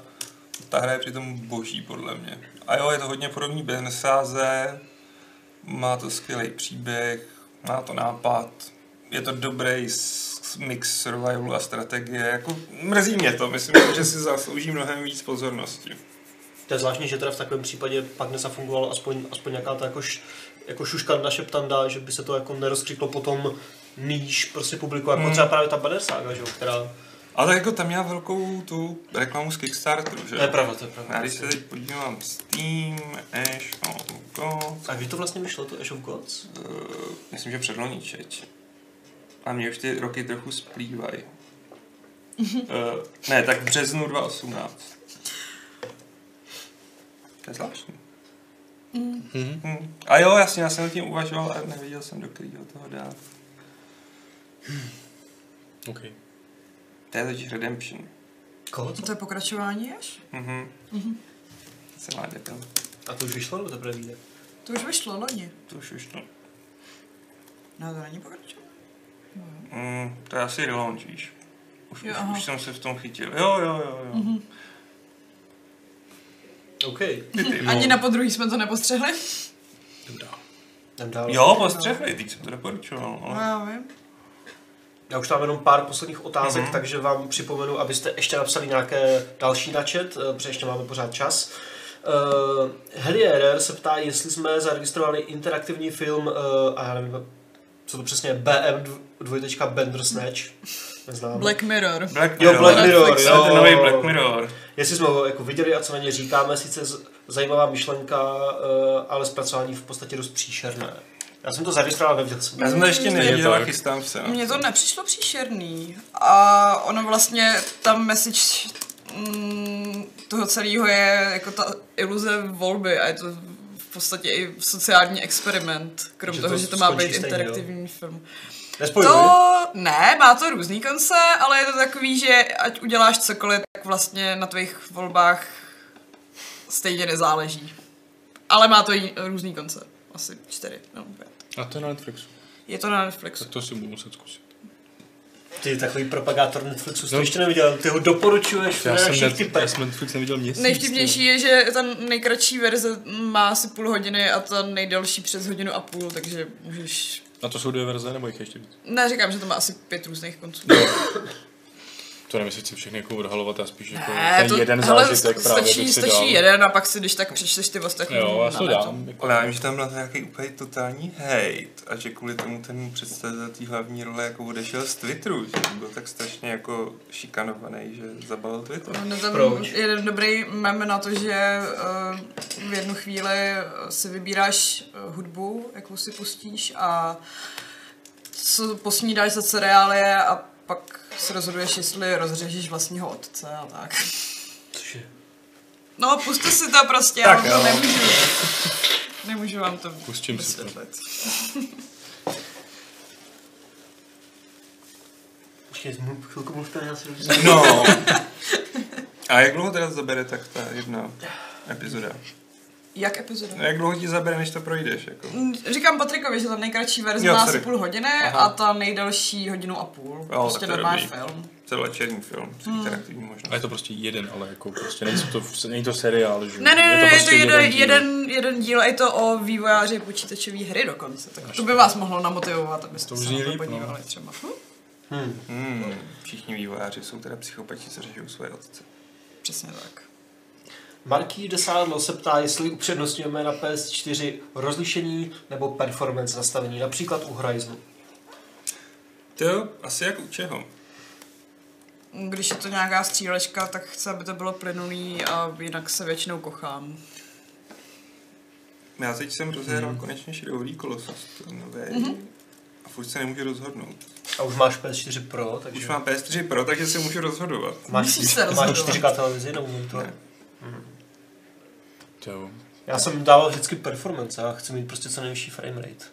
[SPEAKER 2] ta hra je přitom boží podle mě. A jo, je to hodně podobný Bensáze, má to skvělý příběh, má to nápad, je to dobrý mix survivalu a strategie. Jako, mrzí mě to, myslím, že si zaslouží mnohem víc pozornosti.
[SPEAKER 1] To je zvláštní, že teda v takovém případě pak nezafungovalo aspoň, aspoň nějaká ta jako, š, jako šuškanda šeptanda, že by se to jako nerozkřiklo potom níž prostě publiku, jako
[SPEAKER 2] Hmm.
[SPEAKER 1] třeba právě ta Banner Saga, že jo, která...
[SPEAKER 2] Ale jako tam měla velkou tu reklamu z Kickstarteru, že?
[SPEAKER 1] To je pravda, to je pravda.
[SPEAKER 2] Já když se teď podívám Steam, Ash, no, God,
[SPEAKER 1] A kdy to vlastně vyšlo, to Ash of Gods?
[SPEAKER 2] uh, myslím, že předloni čeč. A mě už ty roky trochu splývají. uh, ne, tak v březnu 2018. To je zvláštní.
[SPEAKER 3] Mhm.
[SPEAKER 2] Hmm. A jo, jasně, já jsem nad tím uvažoval, ale nevěděl jsem, do kterého toho dát.
[SPEAKER 3] OK.
[SPEAKER 2] To je totiž Redemption.
[SPEAKER 1] Koho?
[SPEAKER 4] To je pokračování až?
[SPEAKER 2] Mhm. Se má debil.
[SPEAKER 1] A to už vyšlo, nebo teprve vyjde?
[SPEAKER 4] To už vyšlo loni.
[SPEAKER 2] To už už no.
[SPEAKER 4] No to není pokračování.
[SPEAKER 2] Mm, to je asi relaunch, víš. Už,
[SPEAKER 4] Jo,
[SPEAKER 2] už,
[SPEAKER 4] aha.
[SPEAKER 2] už jsem se v tom chytil. Jo, jo, jo, jo. Mm-hmm.
[SPEAKER 1] OK.
[SPEAKER 2] Ty, ty,
[SPEAKER 4] Ani na podruhý jsme to nepostřehli.
[SPEAKER 3] Dobrá.
[SPEAKER 1] Jdem dál.
[SPEAKER 2] Jo, postřehli, teď jsem to doporučoval.
[SPEAKER 4] No,
[SPEAKER 2] Ale...
[SPEAKER 4] já vím.
[SPEAKER 1] Já už mám jenom pár posledních otázek,
[SPEAKER 2] Mhm.
[SPEAKER 1] takže vám připomenu, abyste ještě napsali nějaké další na chat, eh, protože ještě máme pořád čas. Uh, Helierer se ptá, jestli jsme zaregistrovali interaktivní film, uh, a já nevím, co to přesně je, BM dvojtečka Bandersnatch. Neznám.
[SPEAKER 4] Black Mirror.
[SPEAKER 2] Black
[SPEAKER 1] Jo, Black Mirror,
[SPEAKER 2] Netflix,
[SPEAKER 1] jo.
[SPEAKER 2] ten nový Black Mirror.
[SPEAKER 1] Jestli jsme ho jako viděli a co na ně říkáme, sice zajímavá myšlenka, uh, ale zpracování v podstatě dost příšerné. Já jsem to zaregistroval, neviděl jsem.
[SPEAKER 2] Já jsem to ještě neviděl a
[SPEAKER 3] tak.
[SPEAKER 2] chystám se. No.
[SPEAKER 4] Mně to nepřišlo příšerný. A ono vlastně, ta message mm, toho celého je jako ta iluze volby a je to v podstatě i sociální experiment, krom
[SPEAKER 1] Že
[SPEAKER 4] toho,
[SPEAKER 1] to
[SPEAKER 4] že to má být
[SPEAKER 1] stejně,
[SPEAKER 4] interaktivní film.
[SPEAKER 1] Nespojuji.
[SPEAKER 4] To ne, má to různý konce, ale je to takový, že ať uděláš cokoliv, tak vlastně na tvých volbách stejně nezáleží. Ale má to i různý konce. Asi čtyři, no pět.
[SPEAKER 3] A to je na Netflixu.
[SPEAKER 4] Je to na Netflixu.
[SPEAKER 3] Tak to si budu muset zkusit.
[SPEAKER 1] Ty takový propagátor Netflixu, jsi to
[SPEAKER 3] No.
[SPEAKER 1] ještě neviděl, ty ho doporučuješ
[SPEAKER 3] Já jsem, net, já jsem Netflix neviděl měsíc.
[SPEAKER 4] Nejvtipnější je, že ta nejkratší verze má asi půl hodiny a ta nejdelší přes hodinu a půl, takže můžeš...
[SPEAKER 3] A to jsou dvě verze, nebo jich ještě víc?
[SPEAKER 4] Ne, říkám, že to má asi pět různých konců.
[SPEAKER 3] To nevím, jestli chci všechny jako odhalovat, a spíš jako
[SPEAKER 4] Ne,
[SPEAKER 3] ten
[SPEAKER 4] to,
[SPEAKER 3] jeden
[SPEAKER 4] hele,
[SPEAKER 3] zážitek
[SPEAKER 4] sta-
[SPEAKER 3] právě
[SPEAKER 4] stačí, stačí jeden a pak si když tak přečteš ty ostatní
[SPEAKER 3] Jo, já to dám. Jako,
[SPEAKER 2] Ale já vím, že tam byl nějaký úplně totální hate a že kvůli tomu ten představitel té hlavní role jako odešel z Twitteru, že byl tak strašně jako šikanovaný, že zabalil Twitter.
[SPEAKER 4] No, tam
[SPEAKER 1] Proč?
[SPEAKER 4] jeden dobrý mem na to, že uh, v jednu chvíli eh, si vybíráš uh, hudbu, jakou si pustíš a co posnídáš za cereálie a pak se rozhoduješ, jestli rozřežíš vlastního otce a tak.
[SPEAKER 1] Cože?
[SPEAKER 4] No, puste si to prostě,
[SPEAKER 2] Tak
[SPEAKER 4] já vám to nemůžu. Nemůžu vám to
[SPEAKER 3] Pustím si to.
[SPEAKER 4] vysvětlit.
[SPEAKER 1] Mluv- chvilku mluvte, já si
[SPEAKER 2] No. A jak dlouho teda zabere tak ta jedna epizoda?
[SPEAKER 4] Jak epizoda?
[SPEAKER 2] No, jak dlouho ti zabere, než to projdeš? Jako?
[SPEAKER 4] Mm, Říkám Patrikovi, že ta nejkratší verze
[SPEAKER 2] Jo,
[SPEAKER 4] má asi půl hodiny
[SPEAKER 2] Aha.
[SPEAKER 4] a ta nejdelší hodinu a půl.
[SPEAKER 2] Jo,
[SPEAKER 4] prostě normální film.
[SPEAKER 2] Celovečerní film s interaktivní
[SPEAKER 3] A
[SPEAKER 2] možností.
[SPEAKER 3] je to prostě jeden, ale jako prostě není to, není to seriál, že?
[SPEAKER 4] Ne, ne, ne,
[SPEAKER 3] je to,
[SPEAKER 4] je to
[SPEAKER 3] prostě
[SPEAKER 4] jeden,
[SPEAKER 3] díl.
[SPEAKER 4] jeden, jeden díl, a je to o vývojáři počítačové hry dokonce. Tak to by vás mohlo namotivovat, abyste
[SPEAKER 3] To
[SPEAKER 4] se na to
[SPEAKER 3] no.
[SPEAKER 4] podívali třeba. Hm?
[SPEAKER 2] Hmm, všichni vývojáři jsou teda psychopati, co řeší svoje otce.
[SPEAKER 4] Přesně tak.
[SPEAKER 1] Marký Desádlo se ptá, jestli upřednostňujeme na PS4 rozlišení nebo performance nastavení, například u Horizonu.
[SPEAKER 2] To jo, asi jak u čeho?
[SPEAKER 4] Když je to nějaká střílečka, tak chci, aby to bylo plynulý a jinak se většinou kochám.
[SPEAKER 2] Já teď jsem rozhrál konečně Shadowrý Colossus, to nové, mm-hmm. a furt se nemůžu rozhodnout.
[SPEAKER 1] A už máš PS4 Pro, takže
[SPEAKER 2] Už mám PS4 Pro, takže se můžu rozhodovat.
[SPEAKER 1] máš,
[SPEAKER 4] Musíš
[SPEAKER 1] čtyři-
[SPEAKER 4] se
[SPEAKER 1] máš
[SPEAKER 4] rozhodovat.
[SPEAKER 1] 4K televizi na monitor.
[SPEAKER 2] Ne.
[SPEAKER 3] Jo.
[SPEAKER 1] Já jsem dával vždycky performance, já chci mít prostě co nejvyšší frame rate.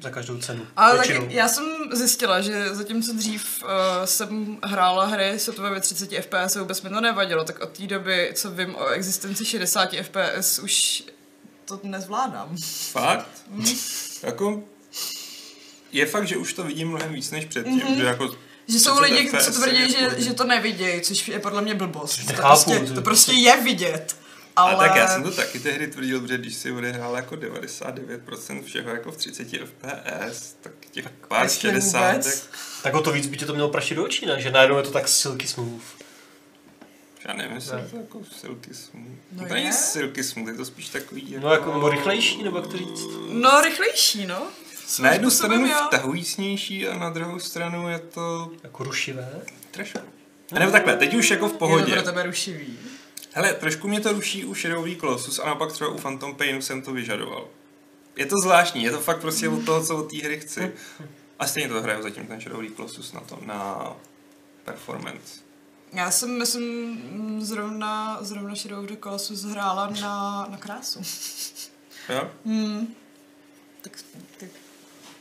[SPEAKER 1] Za každou cenu.
[SPEAKER 4] Ale tak já jsem zjistila, že zatímco dřív uh, jsem hrála hry sotva ve 30 FPS a vůbec mi to nevadilo, tak od té doby, co vím o existenci 60 FPS, už to nezvládám.
[SPEAKER 2] Fakt? jako, je fakt, že už to vidím mnohem víc než předtím, mm-hmm. že jako
[SPEAKER 4] Že jsou
[SPEAKER 2] 30
[SPEAKER 4] lidi, co tvrdí,
[SPEAKER 2] je
[SPEAKER 4] že,
[SPEAKER 2] jako-
[SPEAKER 4] že to nevidějí, což je podle mě blbost. To prostě,
[SPEAKER 1] to-
[SPEAKER 4] to prostě je vidět. Ale,
[SPEAKER 2] Ale... tak já jsem to taky tehdy tvrdil, protože když si odehrál jako 99% všeho jako v 30 FPS, tak těch pár
[SPEAKER 4] ještě
[SPEAKER 2] 60,
[SPEAKER 4] vůbec.
[SPEAKER 2] tak
[SPEAKER 1] Tak o to víc by tě to mělo prašit do očí, ne? Že najednou je to tak silky smooth.
[SPEAKER 2] já nevím, jestli
[SPEAKER 1] Ne.
[SPEAKER 2] je to jako silky smooth.
[SPEAKER 4] No
[SPEAKER 2] No to není
[SPEAKER 4] je.
[SPEAKER 2] silky smooth, je to spíš takový jako...
[SPEAKER 1] No jako nebo rychlejší, nebo jak to říct?
[SPEAKER 4] No, rychlejší, no.
[SPEAKER 2] Na jednu stranu vtahujícnější a na druhou stranu je to
[SPEAKER 1] Jako rušivé?
[SPEAKER 2] trošku. A nebo takhle, teď už jako v
[SPEAKER 4] Je to
[SPEAKER 2] pohodě.
[SPEAKER 4] pro tebe rušivý.
[SPEAKER 2] Hele, trošku mě to ruší u Shadowrý Colossus a naopak třeba u Phantom Painu jsem to vyžadoval. Je to zvláštní, je to fakt prostě od toho, co od té hry chci. A stejně to hraju zatím ten Shadowrý Colossus na to, na performance.
[SPEAKER 4] Já jsem, myslím, zrovna, zrovna Shadow of the Colossus hrála na, na krásu.
[SPEAKER 2] Jo?
[SPEAKER 4] Hmm. Tak ty,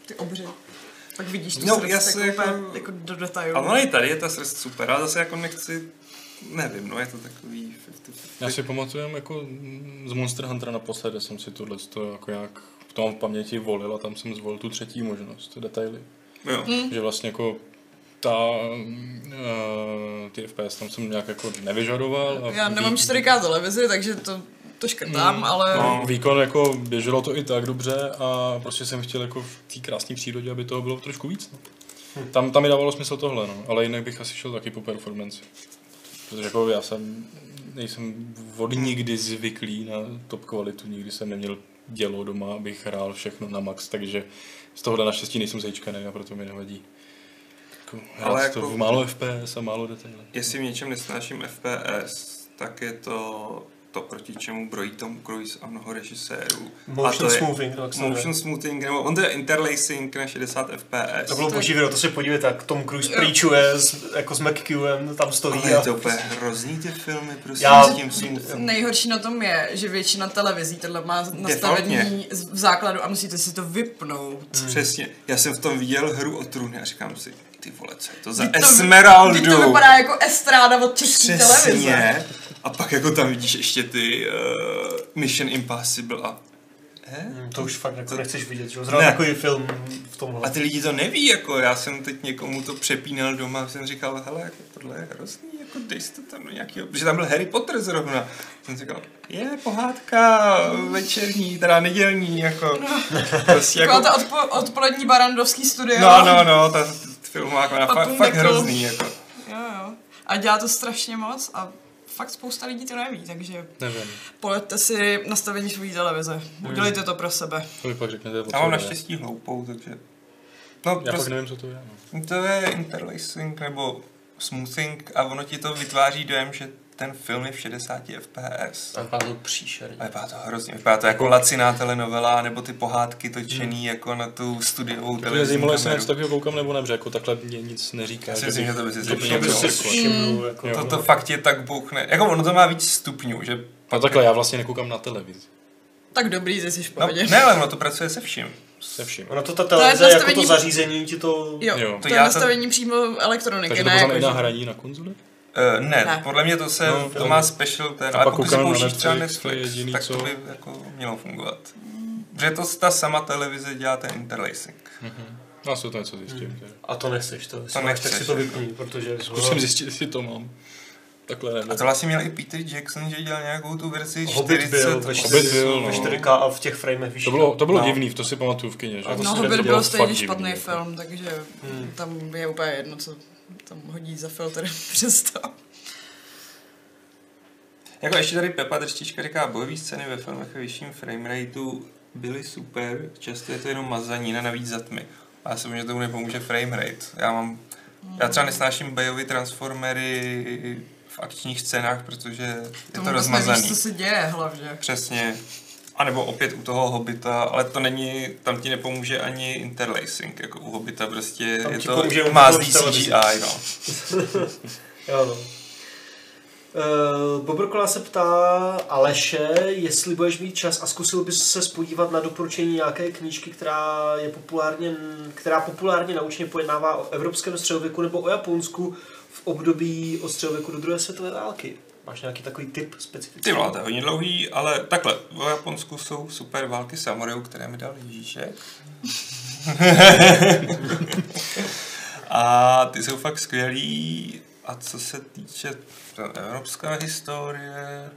[SPEAKER 4] ty obři. Pak vidíš tu
[SPEAKER 2] No, se
[SPEAKER 4] jako,
[SPEAKER 2] jako-
[SPEAKER 4] do detailu.
[SPEAKER 2] Ale no i tady je ta srst super, ale zase jako nechci, nevím, no je to takový 50
[SPEAKER 3] Já si pamatuju jako mm, z Monster Huntera naposledy jsem si tohle to jako nějak v tom v paměti volil a tam jsem zvolil tu třetí možnost, detaily.
[SPEAKER 2] Jo.
[SPEAKER 4] Hmm.
[SPEAKER 3] Že vlastně jako ta, uh, ty FPS tam jsem nějak jako nevyžadoval. A
[SPEAKER 4] Já nemám
[SPEAKER 3] vý-
[SPEAKER 4] 4K televizi, takže to, to škrtám,
[SPEAKER 3] Mm,
[SPEAKER 4] ale...
[SPEAKER 2] no.
[SPEAKER 3] Výkon jako běželo to i tak dobře a prostě jsem chtěl jako v té krásné přírodě, aby toho bylo trošku víc. No. Tam, tam mi dávalo smysl tohle, no. ale jinak bych asi šel taky po performance. Protože jako já jsem, nejsem od nikdy zvyklý na top kvalitu, nikdy jsem neměl dělo doma, abych hrál všechno na max, takže z tohohle naštěstí nejsem zajíčkaný a proto mi nevadí. Jako,
[SPEAKER 2] Ale
[SPEAKER 3] to
[SPEAKER 2] jako-
[SPEAKER 3] v málo FPS a málo detailů.
[SPEAKER 2] Jestli v něčem nesnáším FPS, tak je to to, proti čemu brojí Tom Cruise a mnoho režisérů. a
[SPEAKER 1] Motion
[SPEAKER 2] to je
[SPEAKER 1] smoothing, tak se.
[SPEAKER 2] Motion smoothing, nebo on to je interlacing na 60 FPS.
[SPEAKER 1] To bylo boží video, to si podívejte, jak Tom Cruise preachuje s, jako s McQem, tam stojí
[SPEAKER 2] Ale je
[SPEAKER 1] a...
[SPEAKER 2] to úplně hrozný ty filmy, prostě
[SPEAKER 1] Já-
[SPEAKER 2] s tím smoothing.
[SPEAKER 4] Nejhorší na tom je, že většina televizí tohle má nastavení v základu a musíte si to vypnout.
[SPEAKER 2] Přesně. Já jsem v tom viděl hru o trůny a říkám si, ty vole, co je to za
[SPEAKER 4] Vždyť to-
[SPEAKER 2] Esmeraldu?
[SPEAKER 4] vždyť to vypadá jako estráda od české televize.
[SPEAKER 2] A pak jako tam vidíš ještě ty uh, Mission Impossible a...
[SPEAKER 1] Hmm, To už fakt jako nechceš vidět, že jo? Zrovna
[SPEAKER 2] Ne.
[SPEAKER 1] takový film v tomhle.
[SPEAKER 2] A ty lidi to neví, jako já jsem teď někomu to přepínal doma a jsem říkal, hele, jako tohle je hrozný, jako dej si to tam do nějakého, protože tam byl Harry Potter zrovna. Jsem říkal, je pohádka večerní, teda nedělní, jako, prostě
[SPEAKER 4] Taková
[SPEAKER 2] jako,
[SPEAKER 4] ta odpo- odpolední barandovský studio.
[SPEAKER 2] no, no, no, ta filmová, jako, fakt, fakt hrozný, jako.
[SPEAKER 4] Jo, jo. A dělá to strašně moc a fakt spousta lidí to neví, takže
[SPEAKER 3] Nevím,
[SPEAKER 4] pojeďte si nastavení svojí televize. Udělejte to pro sebe.
[SPEAKER 3] to pak řeknete.
[SPEAKER 2] Já mám naštěstí hloupou, takže, no,
[SPEAKER 3] Já pak
[SPEAKER 2] prostě,
[SPEAKER 3] nevím, co to je. No.
[SPEAKER 2] to je interlacing nebo smoothing a ono ti to vytváří dojem, že ten film je v 60 FPS.
[SPEAKER 1] A vypadá to příšerně.
[SPEAKER 2] A vypadá to hrozně. Vypadá to jako laciná telenovela, nebo ty pohádky točený jako na tu studiovou
[SPEAKER 3] To mě zajímalo, jestli něco takového koukám nebo ne, protože jako takhle mě nic neříká.
[SPEAKER 2] Já si
[SPEAKER 3] že
[SPEAKER 2] myslím, že to by si
[SPEAKER 1] To všimnul, jako...
[SPEAKER 2] To, to fakt je tak bouchne. Jako ono to má víc stupňů, že...
[SPEAKER 3] No takhle, já vlastně nekoukám na televizi.
[SPEAKER 4] Tak dobrý, že jsi v
[SPEAKER 2] No, ne, ale ono to pracuje se vším.
[SPEAKER 3] Se vším.
[SPEAKER 1] Ono to ta
[SPEAKER 4] je
[SPEAKER 1] televize, jako
[SPEAKER 4] nastavení-
[SPEAKER 1] to zařízení ti to...
[SPEAKER 4] Jo,
[SPEAKER 3] Jo.
[SPEAKER 4] to,
[SPEAKER 2] To
[SPEAKER 4] je
[SPEAKER 2] já to-
[SPEAKER 4] nastavení přímo elektroniky,
[SPEAKER 3] Takže
[SPEAKER 4] ne
[SPEAKER 3] to
[SPEAKER 4] jako,
[SPEAKER 3] znamená
[SPEAKER 4] že-
[SPEAKER 3] hraní na konzoli?
[SPEAKER 2] Uh, ne, ne, podle mě to se, no, to má special ten, ale pokud si použíš třeba Netflix, jediný, tak co... to by jako mělo fungovat. Že to ta sama televize dělá ten interlacing.
[SPEAKER 3] Mm-hmm. No, jsou to něco zjistím. Hmm.
[SPEAKER 1] A to nechceš, to, to nechceš, tak si to vypní, protože...
[SPEAKER 3] Zkusím zjistit, jestli to mám. Takhle
[SPEAKER 2] nevím. A to vlastně měl i Peter Jackson, že dělal nějakou tu verzi
[SPEAKER 1] Hobbit 40. Byl, ve 4, Hobbit byl, no. 4K a v těch framech
[SPEAKER 3] vyšší. To bylo, to bylo no. divný, to si pamatuju v kině. Že?
[SPEAKER 4] No, Hobbit byl stejně špatný divný, film, takže hmm. tam je úplně jedno, co tam hodí za filtr přesto.
[SPEAKER 2] Jako ještě tady Pepa Drštička říká, bojové scény ve filmech ve vyšším framerateu byly super, často je to jenom mazanina, navíc za tmy. A já si že tomu nepomůže framerate. Já mám, já třeba nesnáším bojové transformery v akčních scénách, protože je to rozmazaný.
[SPEAKER 4] Nevíš, co se děje hlavně.
[SPEAKER 2] Přesně. A nebo opět u toho Hobita, ale to není, tam ti nepomůže ani interlacing, jako u Hobita prostě tam je to má CGI, no.
[SPEAKER 1] jo, no. Uh, Bobrkola se ptá Aleše, jestli budeš mít čas a zkusil bys se spodívat na doporučení nějaké knížky, která je populárně, která populárně naučně pojednává o evropském středověku nebo o Japonsku v období od středověku do druhé světové války. Máš nějaký takový typ specifický?
[SPEAKER 2] Ty vláda hodně dlouhý, ale takhle, v Japonsku jsou super války samurajů, které mi dal Ježíšek. a ty jsou fakt skvělý. A co se týče evropská historie,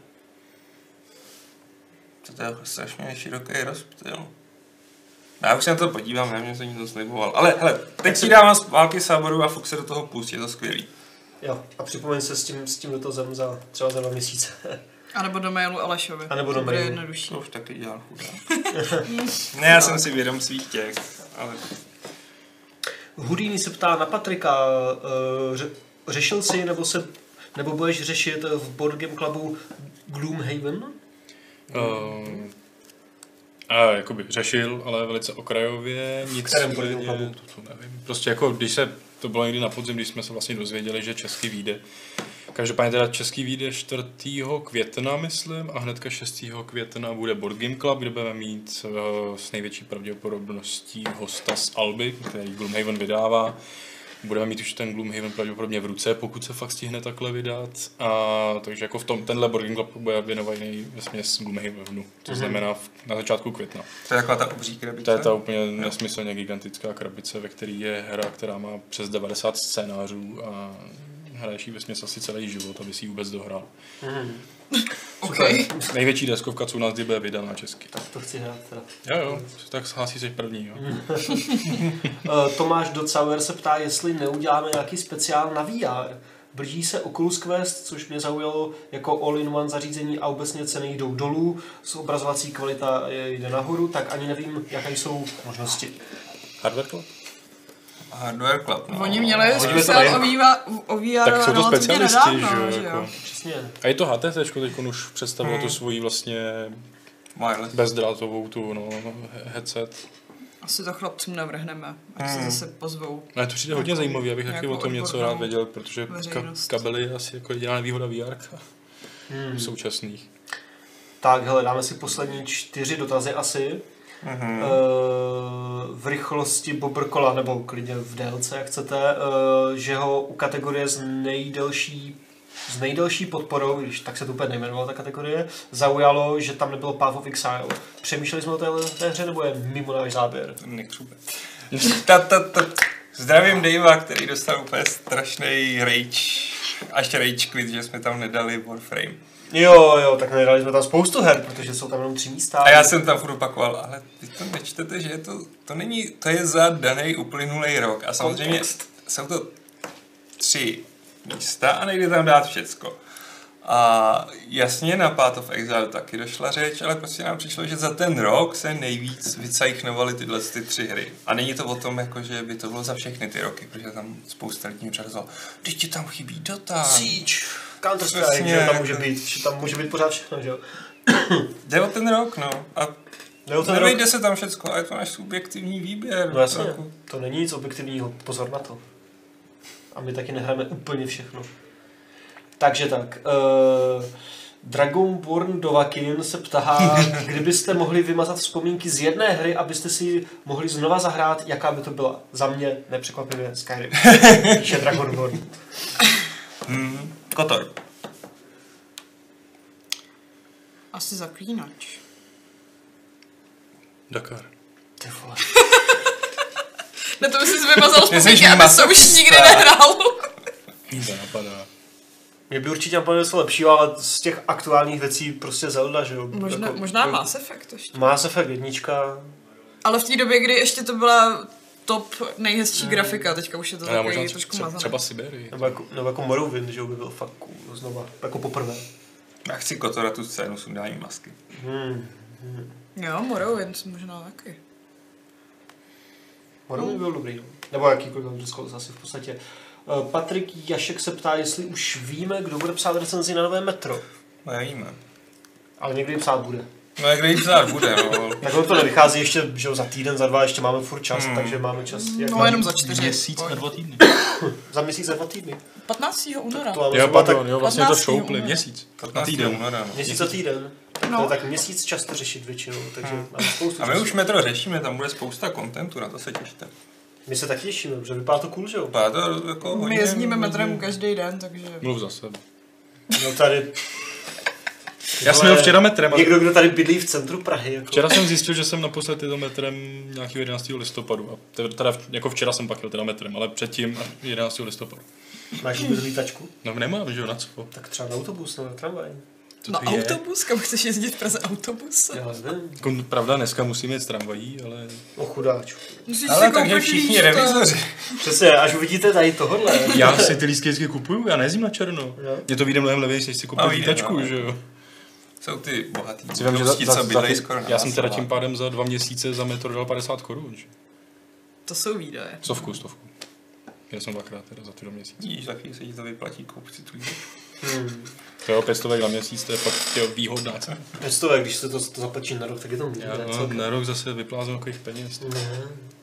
[SPEAKER 2] to je strašně široký rozptyl. Já už se na to podívám, já mě se to sliboval. Ale hele, teď si dávám války sáboru a fuk se do toho pustí, je to skvělý.
[SPEAKER 1] Jo, a připomeň se s tím, s tím dotazem za třeba za dva měsíce.
[SPEAKER 4] A nebo do mailu Alešovi.
[SPEAKER 1] A nebo do mailu.
[SPEAKER 4] jednodušší.
[SPEAKER 2] To už taky dělal chudá. ne, já jsem si vědom svých těch, ale...
[SPEAKER 1] Hudíny se ptá na Patrika, uh, ře, řešil jsi nebo se nebo budeš řešit v Board Game Clubu Gloomhaven? Uh,
[SPEAKER 3] a jakoby řešil, ale velice okrajově.
[SPEAKER 1] Nic Clubu?
[SPEAKER 3] To, to nevím. Prostě jako, když se, to bylo někdy na podzim, když jsme se vlastně dozvěděli, že český vyjde. Každopádně teda český vyjde 4. května, myslím, a hnedka 6. května bude Board Game Club, kde budeme mít uh, s největší pravděpodobností hosta z Alby, který Gloomhaven vydává budeme mít už ten Gloomhaven pravděpodobně v ruce, pokud se fakt stihne takhle vydat. A, takže jako v tom, tenhle Boarding Club bude věnovaný ve směs Gloomhavenu, to mm-hmm. znamená v, na začátku května.
[SPEAKER 2] To je taková ta obří krabice?
[SPEAKER 3] To je ta úplně jo. nesmyslně gigantická krabice, ve které je hra, která má přes 90 scénářů a hraješ jí ve směs asi celý život, aby si ji vůbec dohrál. Mm-hmm.
[SPEAKER 4] Okay.
[SPEAKER 3] Největší deskovka, co u nás bude vydaná česky.
[SPEAKER 1] Tak to chci hrát teda.
[SPEAKER 3] Jo, jo, tak hlásí se první. Jo.
[SPEAKER 1] Eh, Tomáš Docauer se ptá, jestli neuděláme nějaký speciál na VR. Blíží se Oculus Quest, což mě zaujalo jako all-in-one zařízení a obecně ceny jdou dolů, s obrazovací kvalita jde nahoru, tak ani nevím, jaké jsou možnosti.
[SPEAKER 3] Hardware Club?
[SPEAKER 2] Hardware Club, no.
[SPEAKER 4] Oni měli speciál o, VR,
[SPEAKER 3] Tak jsou to specialisti, nedávno, že,
[SPEAKER 1] jo? Přesně.
[SPEAKER 3] A je to HTC, teď už představilo hmm. tu svoji vlastně
[SPEAKER 2] Wireless.
[SPEAKER 3] bezdrátovou tu no, headset.
[SPEAKER 4] Asi to chlapcům navrhneme, ať hmm. se zase pozvou.
[SPEAKER 3] Ne, to přijde hodně zajímavý, abych taky o tom něco rád věděl, protože ka- kabely je asi jako jediná nevýhoda VR hmm. současných.
[SPEAKER 1] Tak, hele, dáme si poslední čtyři dotazy asi. Mm-hmm. v rychlosti Bobrkola, nebo klidně v délce, jak chcete, eh, že ho u kategorie z nejdelší s nejdelší podporou, když tak se to úplně nejmenovala ta kategorie, zaujalo, že tam nebylo Path of Exile. Přemýšleli jsme o té, té hře, nebo je mimo náš záběr?
[SPEAKER 2] Ta, ta, ta. Zdravím Davea, který dostal úplně strašný rage. A ještě rage quit, že jsme tam nedali Warframe.
[SPEAKER 1] Jo, jo, tak nedali jsme tam spoustu her, protože jsou tam jenom tři místa.
[SPEAKER 2] A já jsem tam furt opakoval, ale vy to nečtete, že je to, to není, to je za daný uplynulý rok. A samozřejmě Kontext. jsou to tři místa a nejde tam dát všecko. A jasně na Path of Exile taky došla řeč, ale prostě nám přišlo, že za ten rok se nejvíc vycajchnovaly tyhle ty tři hry. A není to o tom, jako, že by to bylo za všechny ty roky, protože tam spousta lidí řekl, když ti tam chybí Dota.
[SPEAKER 1] Siege. Counter Strike, že tam může být, že tam může být pořád všechno, že jo.
[SPEAKER 2] Jde o ten rok, no. A Nevejde se tam všecko, a je to náš subjektivní výběr.
[SPEAKER 1] No jasně, to není nic objektivního, pozor na to. A my taky nehráme úplně všechno. Takže tak, uh, Dragonborn Dovakin se ptá, kdybyste mohli vymazat vzpomínky z jedné hry, abyste si mohli znova zahrát, jaká by to byla. Za mě nepřekvapivě Skyrim. Píše Dragonborn.
[SPEAKER 2] Hmm. Kotor.
[SPEAKER 4] Asi zaklínač.
[SPEAKER 3] Dakar.
[SPEAKER 1] Ty vole.
[SPEAKER 4] Ne, to by si vymazal paměti, aby to už nikdy nehrál.
[SPEAKER 3] Nic nenapadá.
[SPEAKER 1] Mě by určitě napadlo něco lepšího, ale z těch aktuálních věcí prostě Zelda, že jo?
[SPEAKER 4] Možná,
[SPEAKER 1] Jako-
[SPEAKER 4] možná Mass Effect ještě.
[SPEAKER 1] Mass Effect jednička.
[SPEAKER 4] Ale v té době, kdy ještě to byla top nejhezčí grafika, teďka už je to takový
[SPEAKER 3] možná
[SPEAKER 4] trošku
[SPEAKER 3] třeba,
[SPEAKER 4] mazané.
[SPEAKER 3] třeba Siberii.
[SPEAKER 1] Nebo jako, nebo jako Morrowind, že jo, by byl fakt cool, znova, jako poprvé.
[SPEAKER 2] Já chci Kotora tu scénu sundání masky.
[SPEAKER 1] Hmm.
[SPEAKER 4] Jo, Morrowind možná taky.
[SPEAKER 1] Morrowind byl dobrý. no. Nebo jakýkoliv Scrolls asi v podstatě. Patrik Jašek se ptá, jestli už víme, kdo bude psát recenzi na nové metro.
[SPEAKER 2] No nevíme.
[SPEAKER 1] Ale někdy psát bude.
[SPEAKER 2] No jak kdy psát bude, no.
[SPEAKER 1] Tak to nevychází ještě, že jo, za týden, za dva, ještě máme furt čas,
[SPEAKER 2] Hmm.
[SPEAKER 1] takže máme čas. Jak
[SPEAKER 4] No jenom za čtyři.
[SPEAKER 3] Měsíc a
[SPEAKER 4] Pojď.
[SPEAKER 3] dva týdny.
[SPEAKER 1] Za měsíc a dva týdny.
[SPEAKER 4] 15. února.
[SPEAKER 1] To máme
[SPEAKER 3] Jo, pardon,
[SPEAKER 1] tak
[SPEAKER 3] jo, vlastně to
[SPEAKER 4] 15.
[SPEAKER 3] šoupli. Měsíc.
[SPEAKER 2] 15.
[SPEAKER 3] týden.
[SPEAKER 2] února, no.
[SPEAKER 1] měsíc a týden. Tak
[SPEAKER 4] No.
[SPEAKER 1] to je tak měsíc čas to řešit většinou, takže máme spoustu
[SPEAKER 2] A my
[SPEAKER 1] času.
[SPEAKER 2] už metro řešíme, tam bude spousta kontentu, na to se těšte.
[SPEAKER 1] My se taky těšíme, protože vypadá to cool, že jo?
[SPEAKER 2] Vypadá to jako
[SPEAKER 4] My
[SPEAKER 2] hodně-
[SPEAKER 4] jezdíme metrem
[SPEAKER 2] hodně-
[SPEAKER 4] každý den, takže...
[SPEAKER 3] Mluv za sebe.
[SPEAKER 1] No tady...
[SPEAKER 3] Já jsem jel včera metrem. ale-
[SPEAKER 1] Někdo, kdo tady bydlí v centru Prahy. Jako.
[SPEAKER 3] Včera jsem zjistil, že jsem naposled jel metrem nějakého 11. listopadu. A te- teda, v- jako včera jsem pak jel teda metrem, ale předtím 11. listopadu.
[SPEAKER 1] Máš vůbec lítačku?
[SPEAKER 3] No nemám, že jo, na co?
[SPEAKER 1] Tak třeba na autobus nebo na tramvaj.
[SPEAKER 3] Co
[SPEAKER 4] Na
[SPEAKER 3] to je?
[SPEAKER 4] autobus? Kam chceš jezdit v Praze autobus?
[SPEAKER 1] Já nevím.
[SPEAKER 3] Jako, pravda, dneska musím jet s tramvají, ale...
[SPEAKER 1] O chudáčku.
[SPEAKER 4] Musíš
[SPEAKER 2] Ale takže
[SPEAKER 4] koupit
[SPEAKER 2] všichni
[SPEAKER 4] lístek.
[SPEAKER 2] revizoři.
[SPEAKER 1] Přesně, až uvidíte tady tohle.
[SPEAKER 3] Já si ty lístky vždycky kupuju, já nejezdím na černo.
[SPEAKER 1] Jo.
[SPEAKER 3] Mně to vyjde mnohem levnější, než si koupit
[SPEAKER 2] No,
[SPEAKER 3] lítačku,
[SPEAKER 2] no.
[SPEAKER 3] že jo.
[SPEAKER 2] Jsou ty bohatý.
[SPEAKER 3] Si vím, že za, za,
[SPEAKER 2] co
[SPEAKER 3] za, ty,
[SPEAKER 2] skoro
[SPEAKER 3] já jsem teda tím pádem za dva měsíce za metro dal 50 korun. že?
[SPEAKER 4] To jsou výdaje.
[SPEAKER 3] Stovku, stovku. Já jsem dvakrát teda za ty dva měsíce.
[SPEAKER 2] Vidíš, za chvíli se ti to vyplatí, koup si tu.
[SPEAKER 1] Hmm.
[SPEAKER 3] To jo, pěstovek na měsíc, to je fakt tějo, výhodná cena.
[SPEAKER 1] Představuje, když se to, to zaplatíš na rok, tak je to
[SPEAKER 3] Já
[SPEAKER 1] ne,
[SPEAKER 3] no,
[SPEAKER 1] celkem.
[SPEAKER 3] na rok zase vyplázím takových peněz.
[SPEAKER 1] Ne.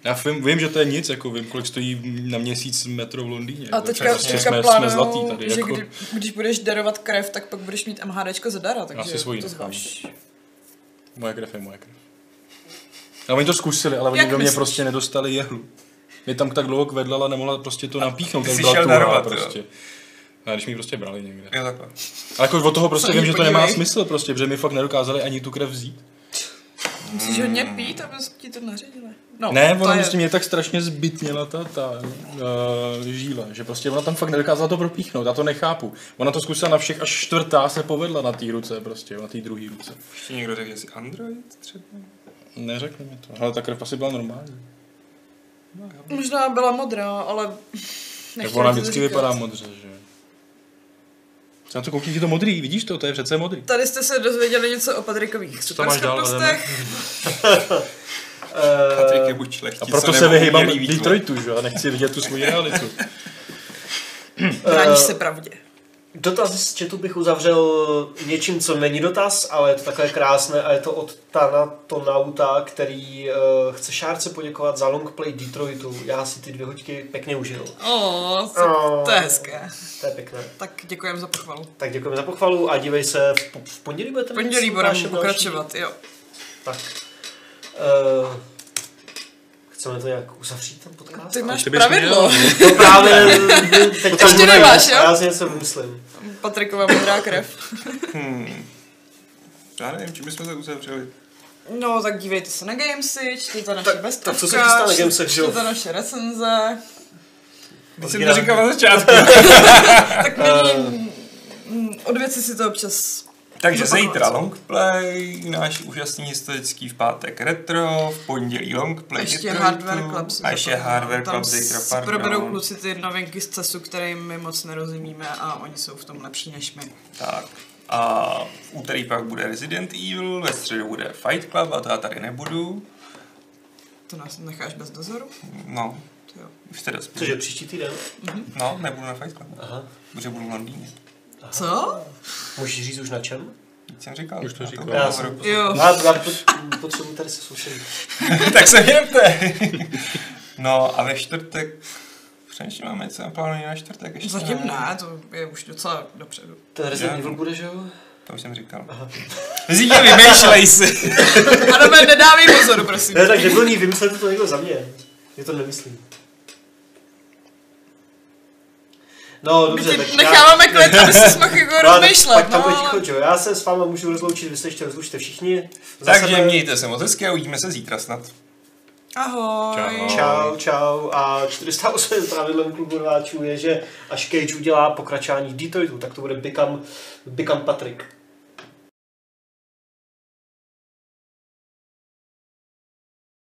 [SPEAKER 3] Já vím, vím, že to je nic, jako vím, kolik stojí na měsíc metro v Londýně.
[SPEAKER 4] A
[SPEAKER 3] jako,
[SPEAKER 4] teďka,
[SPEAKER 3] prostě
[SPEAKER 4] teďka
[SPEAKER 3] jsme, jsme
[SPEAKER 4] plánujou,
[SPEAKER 3] zlatý tady.
[SPEAKER 4] že
[SPEAKER 3] Jako,
[SPEAKER 4] kdy, když budeš darovat krev, tak pak budeš mít MHDčko zadara, takže
[SPEAKER 3] si svoji
[SPEAKER 4] to zváž.
[SPEAKER 3] Moje krev je moje krev. A oni to zkusili, ale oni do mě
[SPEAKER 4] myslíš?
[SPEAKER 3] prostě nedostali jehlu. Mě tam tak dlouho kvedlala, nemohla prostě to napíchnout,
[SPEAKER 2] ty
[SPEAKER 3] tak
[SPEAKER 2] jsi šel darovat, jo?
[SPEAKER 3] A když mi prostě brali někde.
[SPEAKER 2] Jo, takhle.
[SPEAKER 3] Ale jako od toho prostě
[SPEAKER 4] Co,
[SPEAKER 3] vím, že to nemá smysl prostě, protože mi fakt nedokázali ani tu krev vzít.
[SPEAKER 4] Musíš hodně pít, aby ti to naředili. No,
[SPEAKER 3] Ne,
[SPEAKER 4] to
[SPEAKER 3] ona
[SPEAKER 4] je-
[SPEAKER 3] prostě mě tak strašně zbytněla ta, ta uh, žíle, že prostě ona tam fakt nedokázala to propíchnout, já to nechápu. Ona to zkusila na všech, až čtvrtá se povedla na té ruce prostě, na té druhé ruce.
[SPEAKER 2] Ještě někdo řekl, že jsi Android třeba?
[SPEAKER 3] Neřekne mi to, ale ta krev asi byla normální.
[SPEAKER 4] Možná byla modrá, ale...
[SPEAKER 3] Tak ona vždycky vypadá modře, že? Co na to koukni, je to modrý, vidíš to, to je přece modrý.
[SPEAKER 4] Tady jste se dozvěděli něco o Patrikových
[SPEAKER 3] Co tam máš dál,
[SPEAKER 4] superschopnostech.
[SPEAKER 2] Patrik je buď šlechtic,
[SPEAKER 3] A proto se vyhýbám. Detroitu, že? A nechci vidět tu svoji realitu.
[SPEAKER 4] Bráníš se pravdě.
[SPEAKER 1] Dotaz z chatu bych uzavřel něčím, co není dotaz, ale je to takové krásné a je to od Tana Tonauta, který uh, chce Šárce poděkovat za longplay Detroitu. Já si ty dvě hoďky pěkně užil.
[SPEAKER 4] Oh, to,
[SPEAKER 1] Oh.
[SPEAKER 4] to je hezké.
[SPEAKER 1] To je pěkné.
[SPEAKER 4] Tak děkujeme za pochvalu.
[SPEAKER 1] Tak děkujeme za pochvalu a dívej se, v, v pondělí budete
[SPEAKER 4] V pondělí budeme pokračovat, jo.
[SPEAKER 1] Další... Tak. Uh, chceme to nějak uzavřít ten podcast?
[SPEAKER 4] Ty máš
[SPEAKER 3] Ty
[SPEAKER 4] pravidlo.
[SPEAKER 1] To právě teď
[SPEAKER 4] Ještě
[SPEAKER 1] mluvím,
[SPEAKER 4] nemáš, jo?
[SPEAKER 1] Já si něco vymyslím.
[SPEAKER 4] Patrikova modrá krev.
[SPEAKER 2] Hmm. Já nevím, čím bychom se uzavřeli.
[SPEAKER 4] No, tak dívejte se na Gamesy, čtěte naše
[SPEAKER 1] Tak-
[SPEAKER 4] bestovka,
[SPEAKER 1] tak co se chystá na Gamesech, že jo?
[SPEAKER 4] čtěte naše recenze.
[SPEAKER 2] Když jsem to říkal na začátku.
[SPEAKER 4] Tak nyní mm, od věci si to občas
[SPEAKER 2] Takže zítra longplay, náš úžasný historický v pátek retro, v pondělí longplay
[SPEAKER 4] ještě
[SPEAKER 2] Detroitu,
[SPEAKER 4] Hardware Club si
[SPEAKER 2] a ještě. Hardware
[SPEAKER 4] Tam
[SPEAKER 2] Club zítra, pardon.
[SPEAKER 4] proberou kluci ty novinky z CESu, kterým my moc nerozumíme a oni jsou v tom lepší než my.
[SPEAKER 2] Tak. A v úterý pak bude Resident Evil, ve středu bude Fight Club a to já tady nebudu.
[SPEAKER 4] To nás necháš bez dozoru?
[SPEAKER 2] No,
[SPEAKER 4] To jo.
[SPEAKER 2] už jste dospěli.
[SPEAKER 1] Cože, příští týden?
[SPEAKER 2] No, nebudu na Fight Club,
[SPEAKER 1] Aha.
[SPEAKER 2] protože budu v Londýně.
[SPEAKER 4] Co?
[SPEAKER 1] Můžeš říct už na čem?
[SPEAKER 2] Jsem říkal.
[SPEAKER 3] Už to říkal.
[SPEAKER 1] Já
[SPEAKER 2] hovoru.
[SPEAKER 4] Jo.
[SPEAKER 1] Já, já pot- potřebuji tady se soustředit.
[SPEAKER 2] tak se věnte. no a ve čtvrtek Přemýšlím, máme něco naplánované na čtvrtek ještě.
[SPEAKER 4] Zatím ne, to je už docela dopředu.
[SPEAKER 1] Ten Resident
[SPEAKER 2] Já.
[SPEAKER 1] Evil bude, že jo?
[SPEAKER 2] To už jsem říkal. Zítě vymýšlej si.
[SPEAKER 4] Ano, nedávej pozor, prosím.
[SPEAKER 1] Ne, tak debilní, vymyslete to někdo za mě. Já to nemyslím. No,
[SPEAKER 4] My
[SPEAKER 1] dobře,
[SPEAKER 4] ti
[SPEAKER 1] tak
[SPEAKER 4] necháváme klid, aby si mohl jako
[SPEAKER 1] No, tak
[SPEAKER 4] rozmýšlet.
[SPEAKER 1] Pak tam
[SPEAKER 4] no,
[SPEAKER 1] bude
[SPEAKER 4] ale-
[SPEAKER 1] ticho. Já se s váma můžu rozloučit, vy se ještě rozlučte všichni. Za
[SPEAKER 2] Takže
[SPEAKER 1] sebe-
[SPEAKER 2] mějte se moc hezky a uvidíme se zítra snad.
[SPEAKER 4] Ahoj.
[SPEAKER 3] Čau.
[SPEAKER 1] Čau, čau. A 408 pravidlem klubu rváčů je, že až Cage udělá pokračování Detroitu, tak to bude Become, Become Patrick.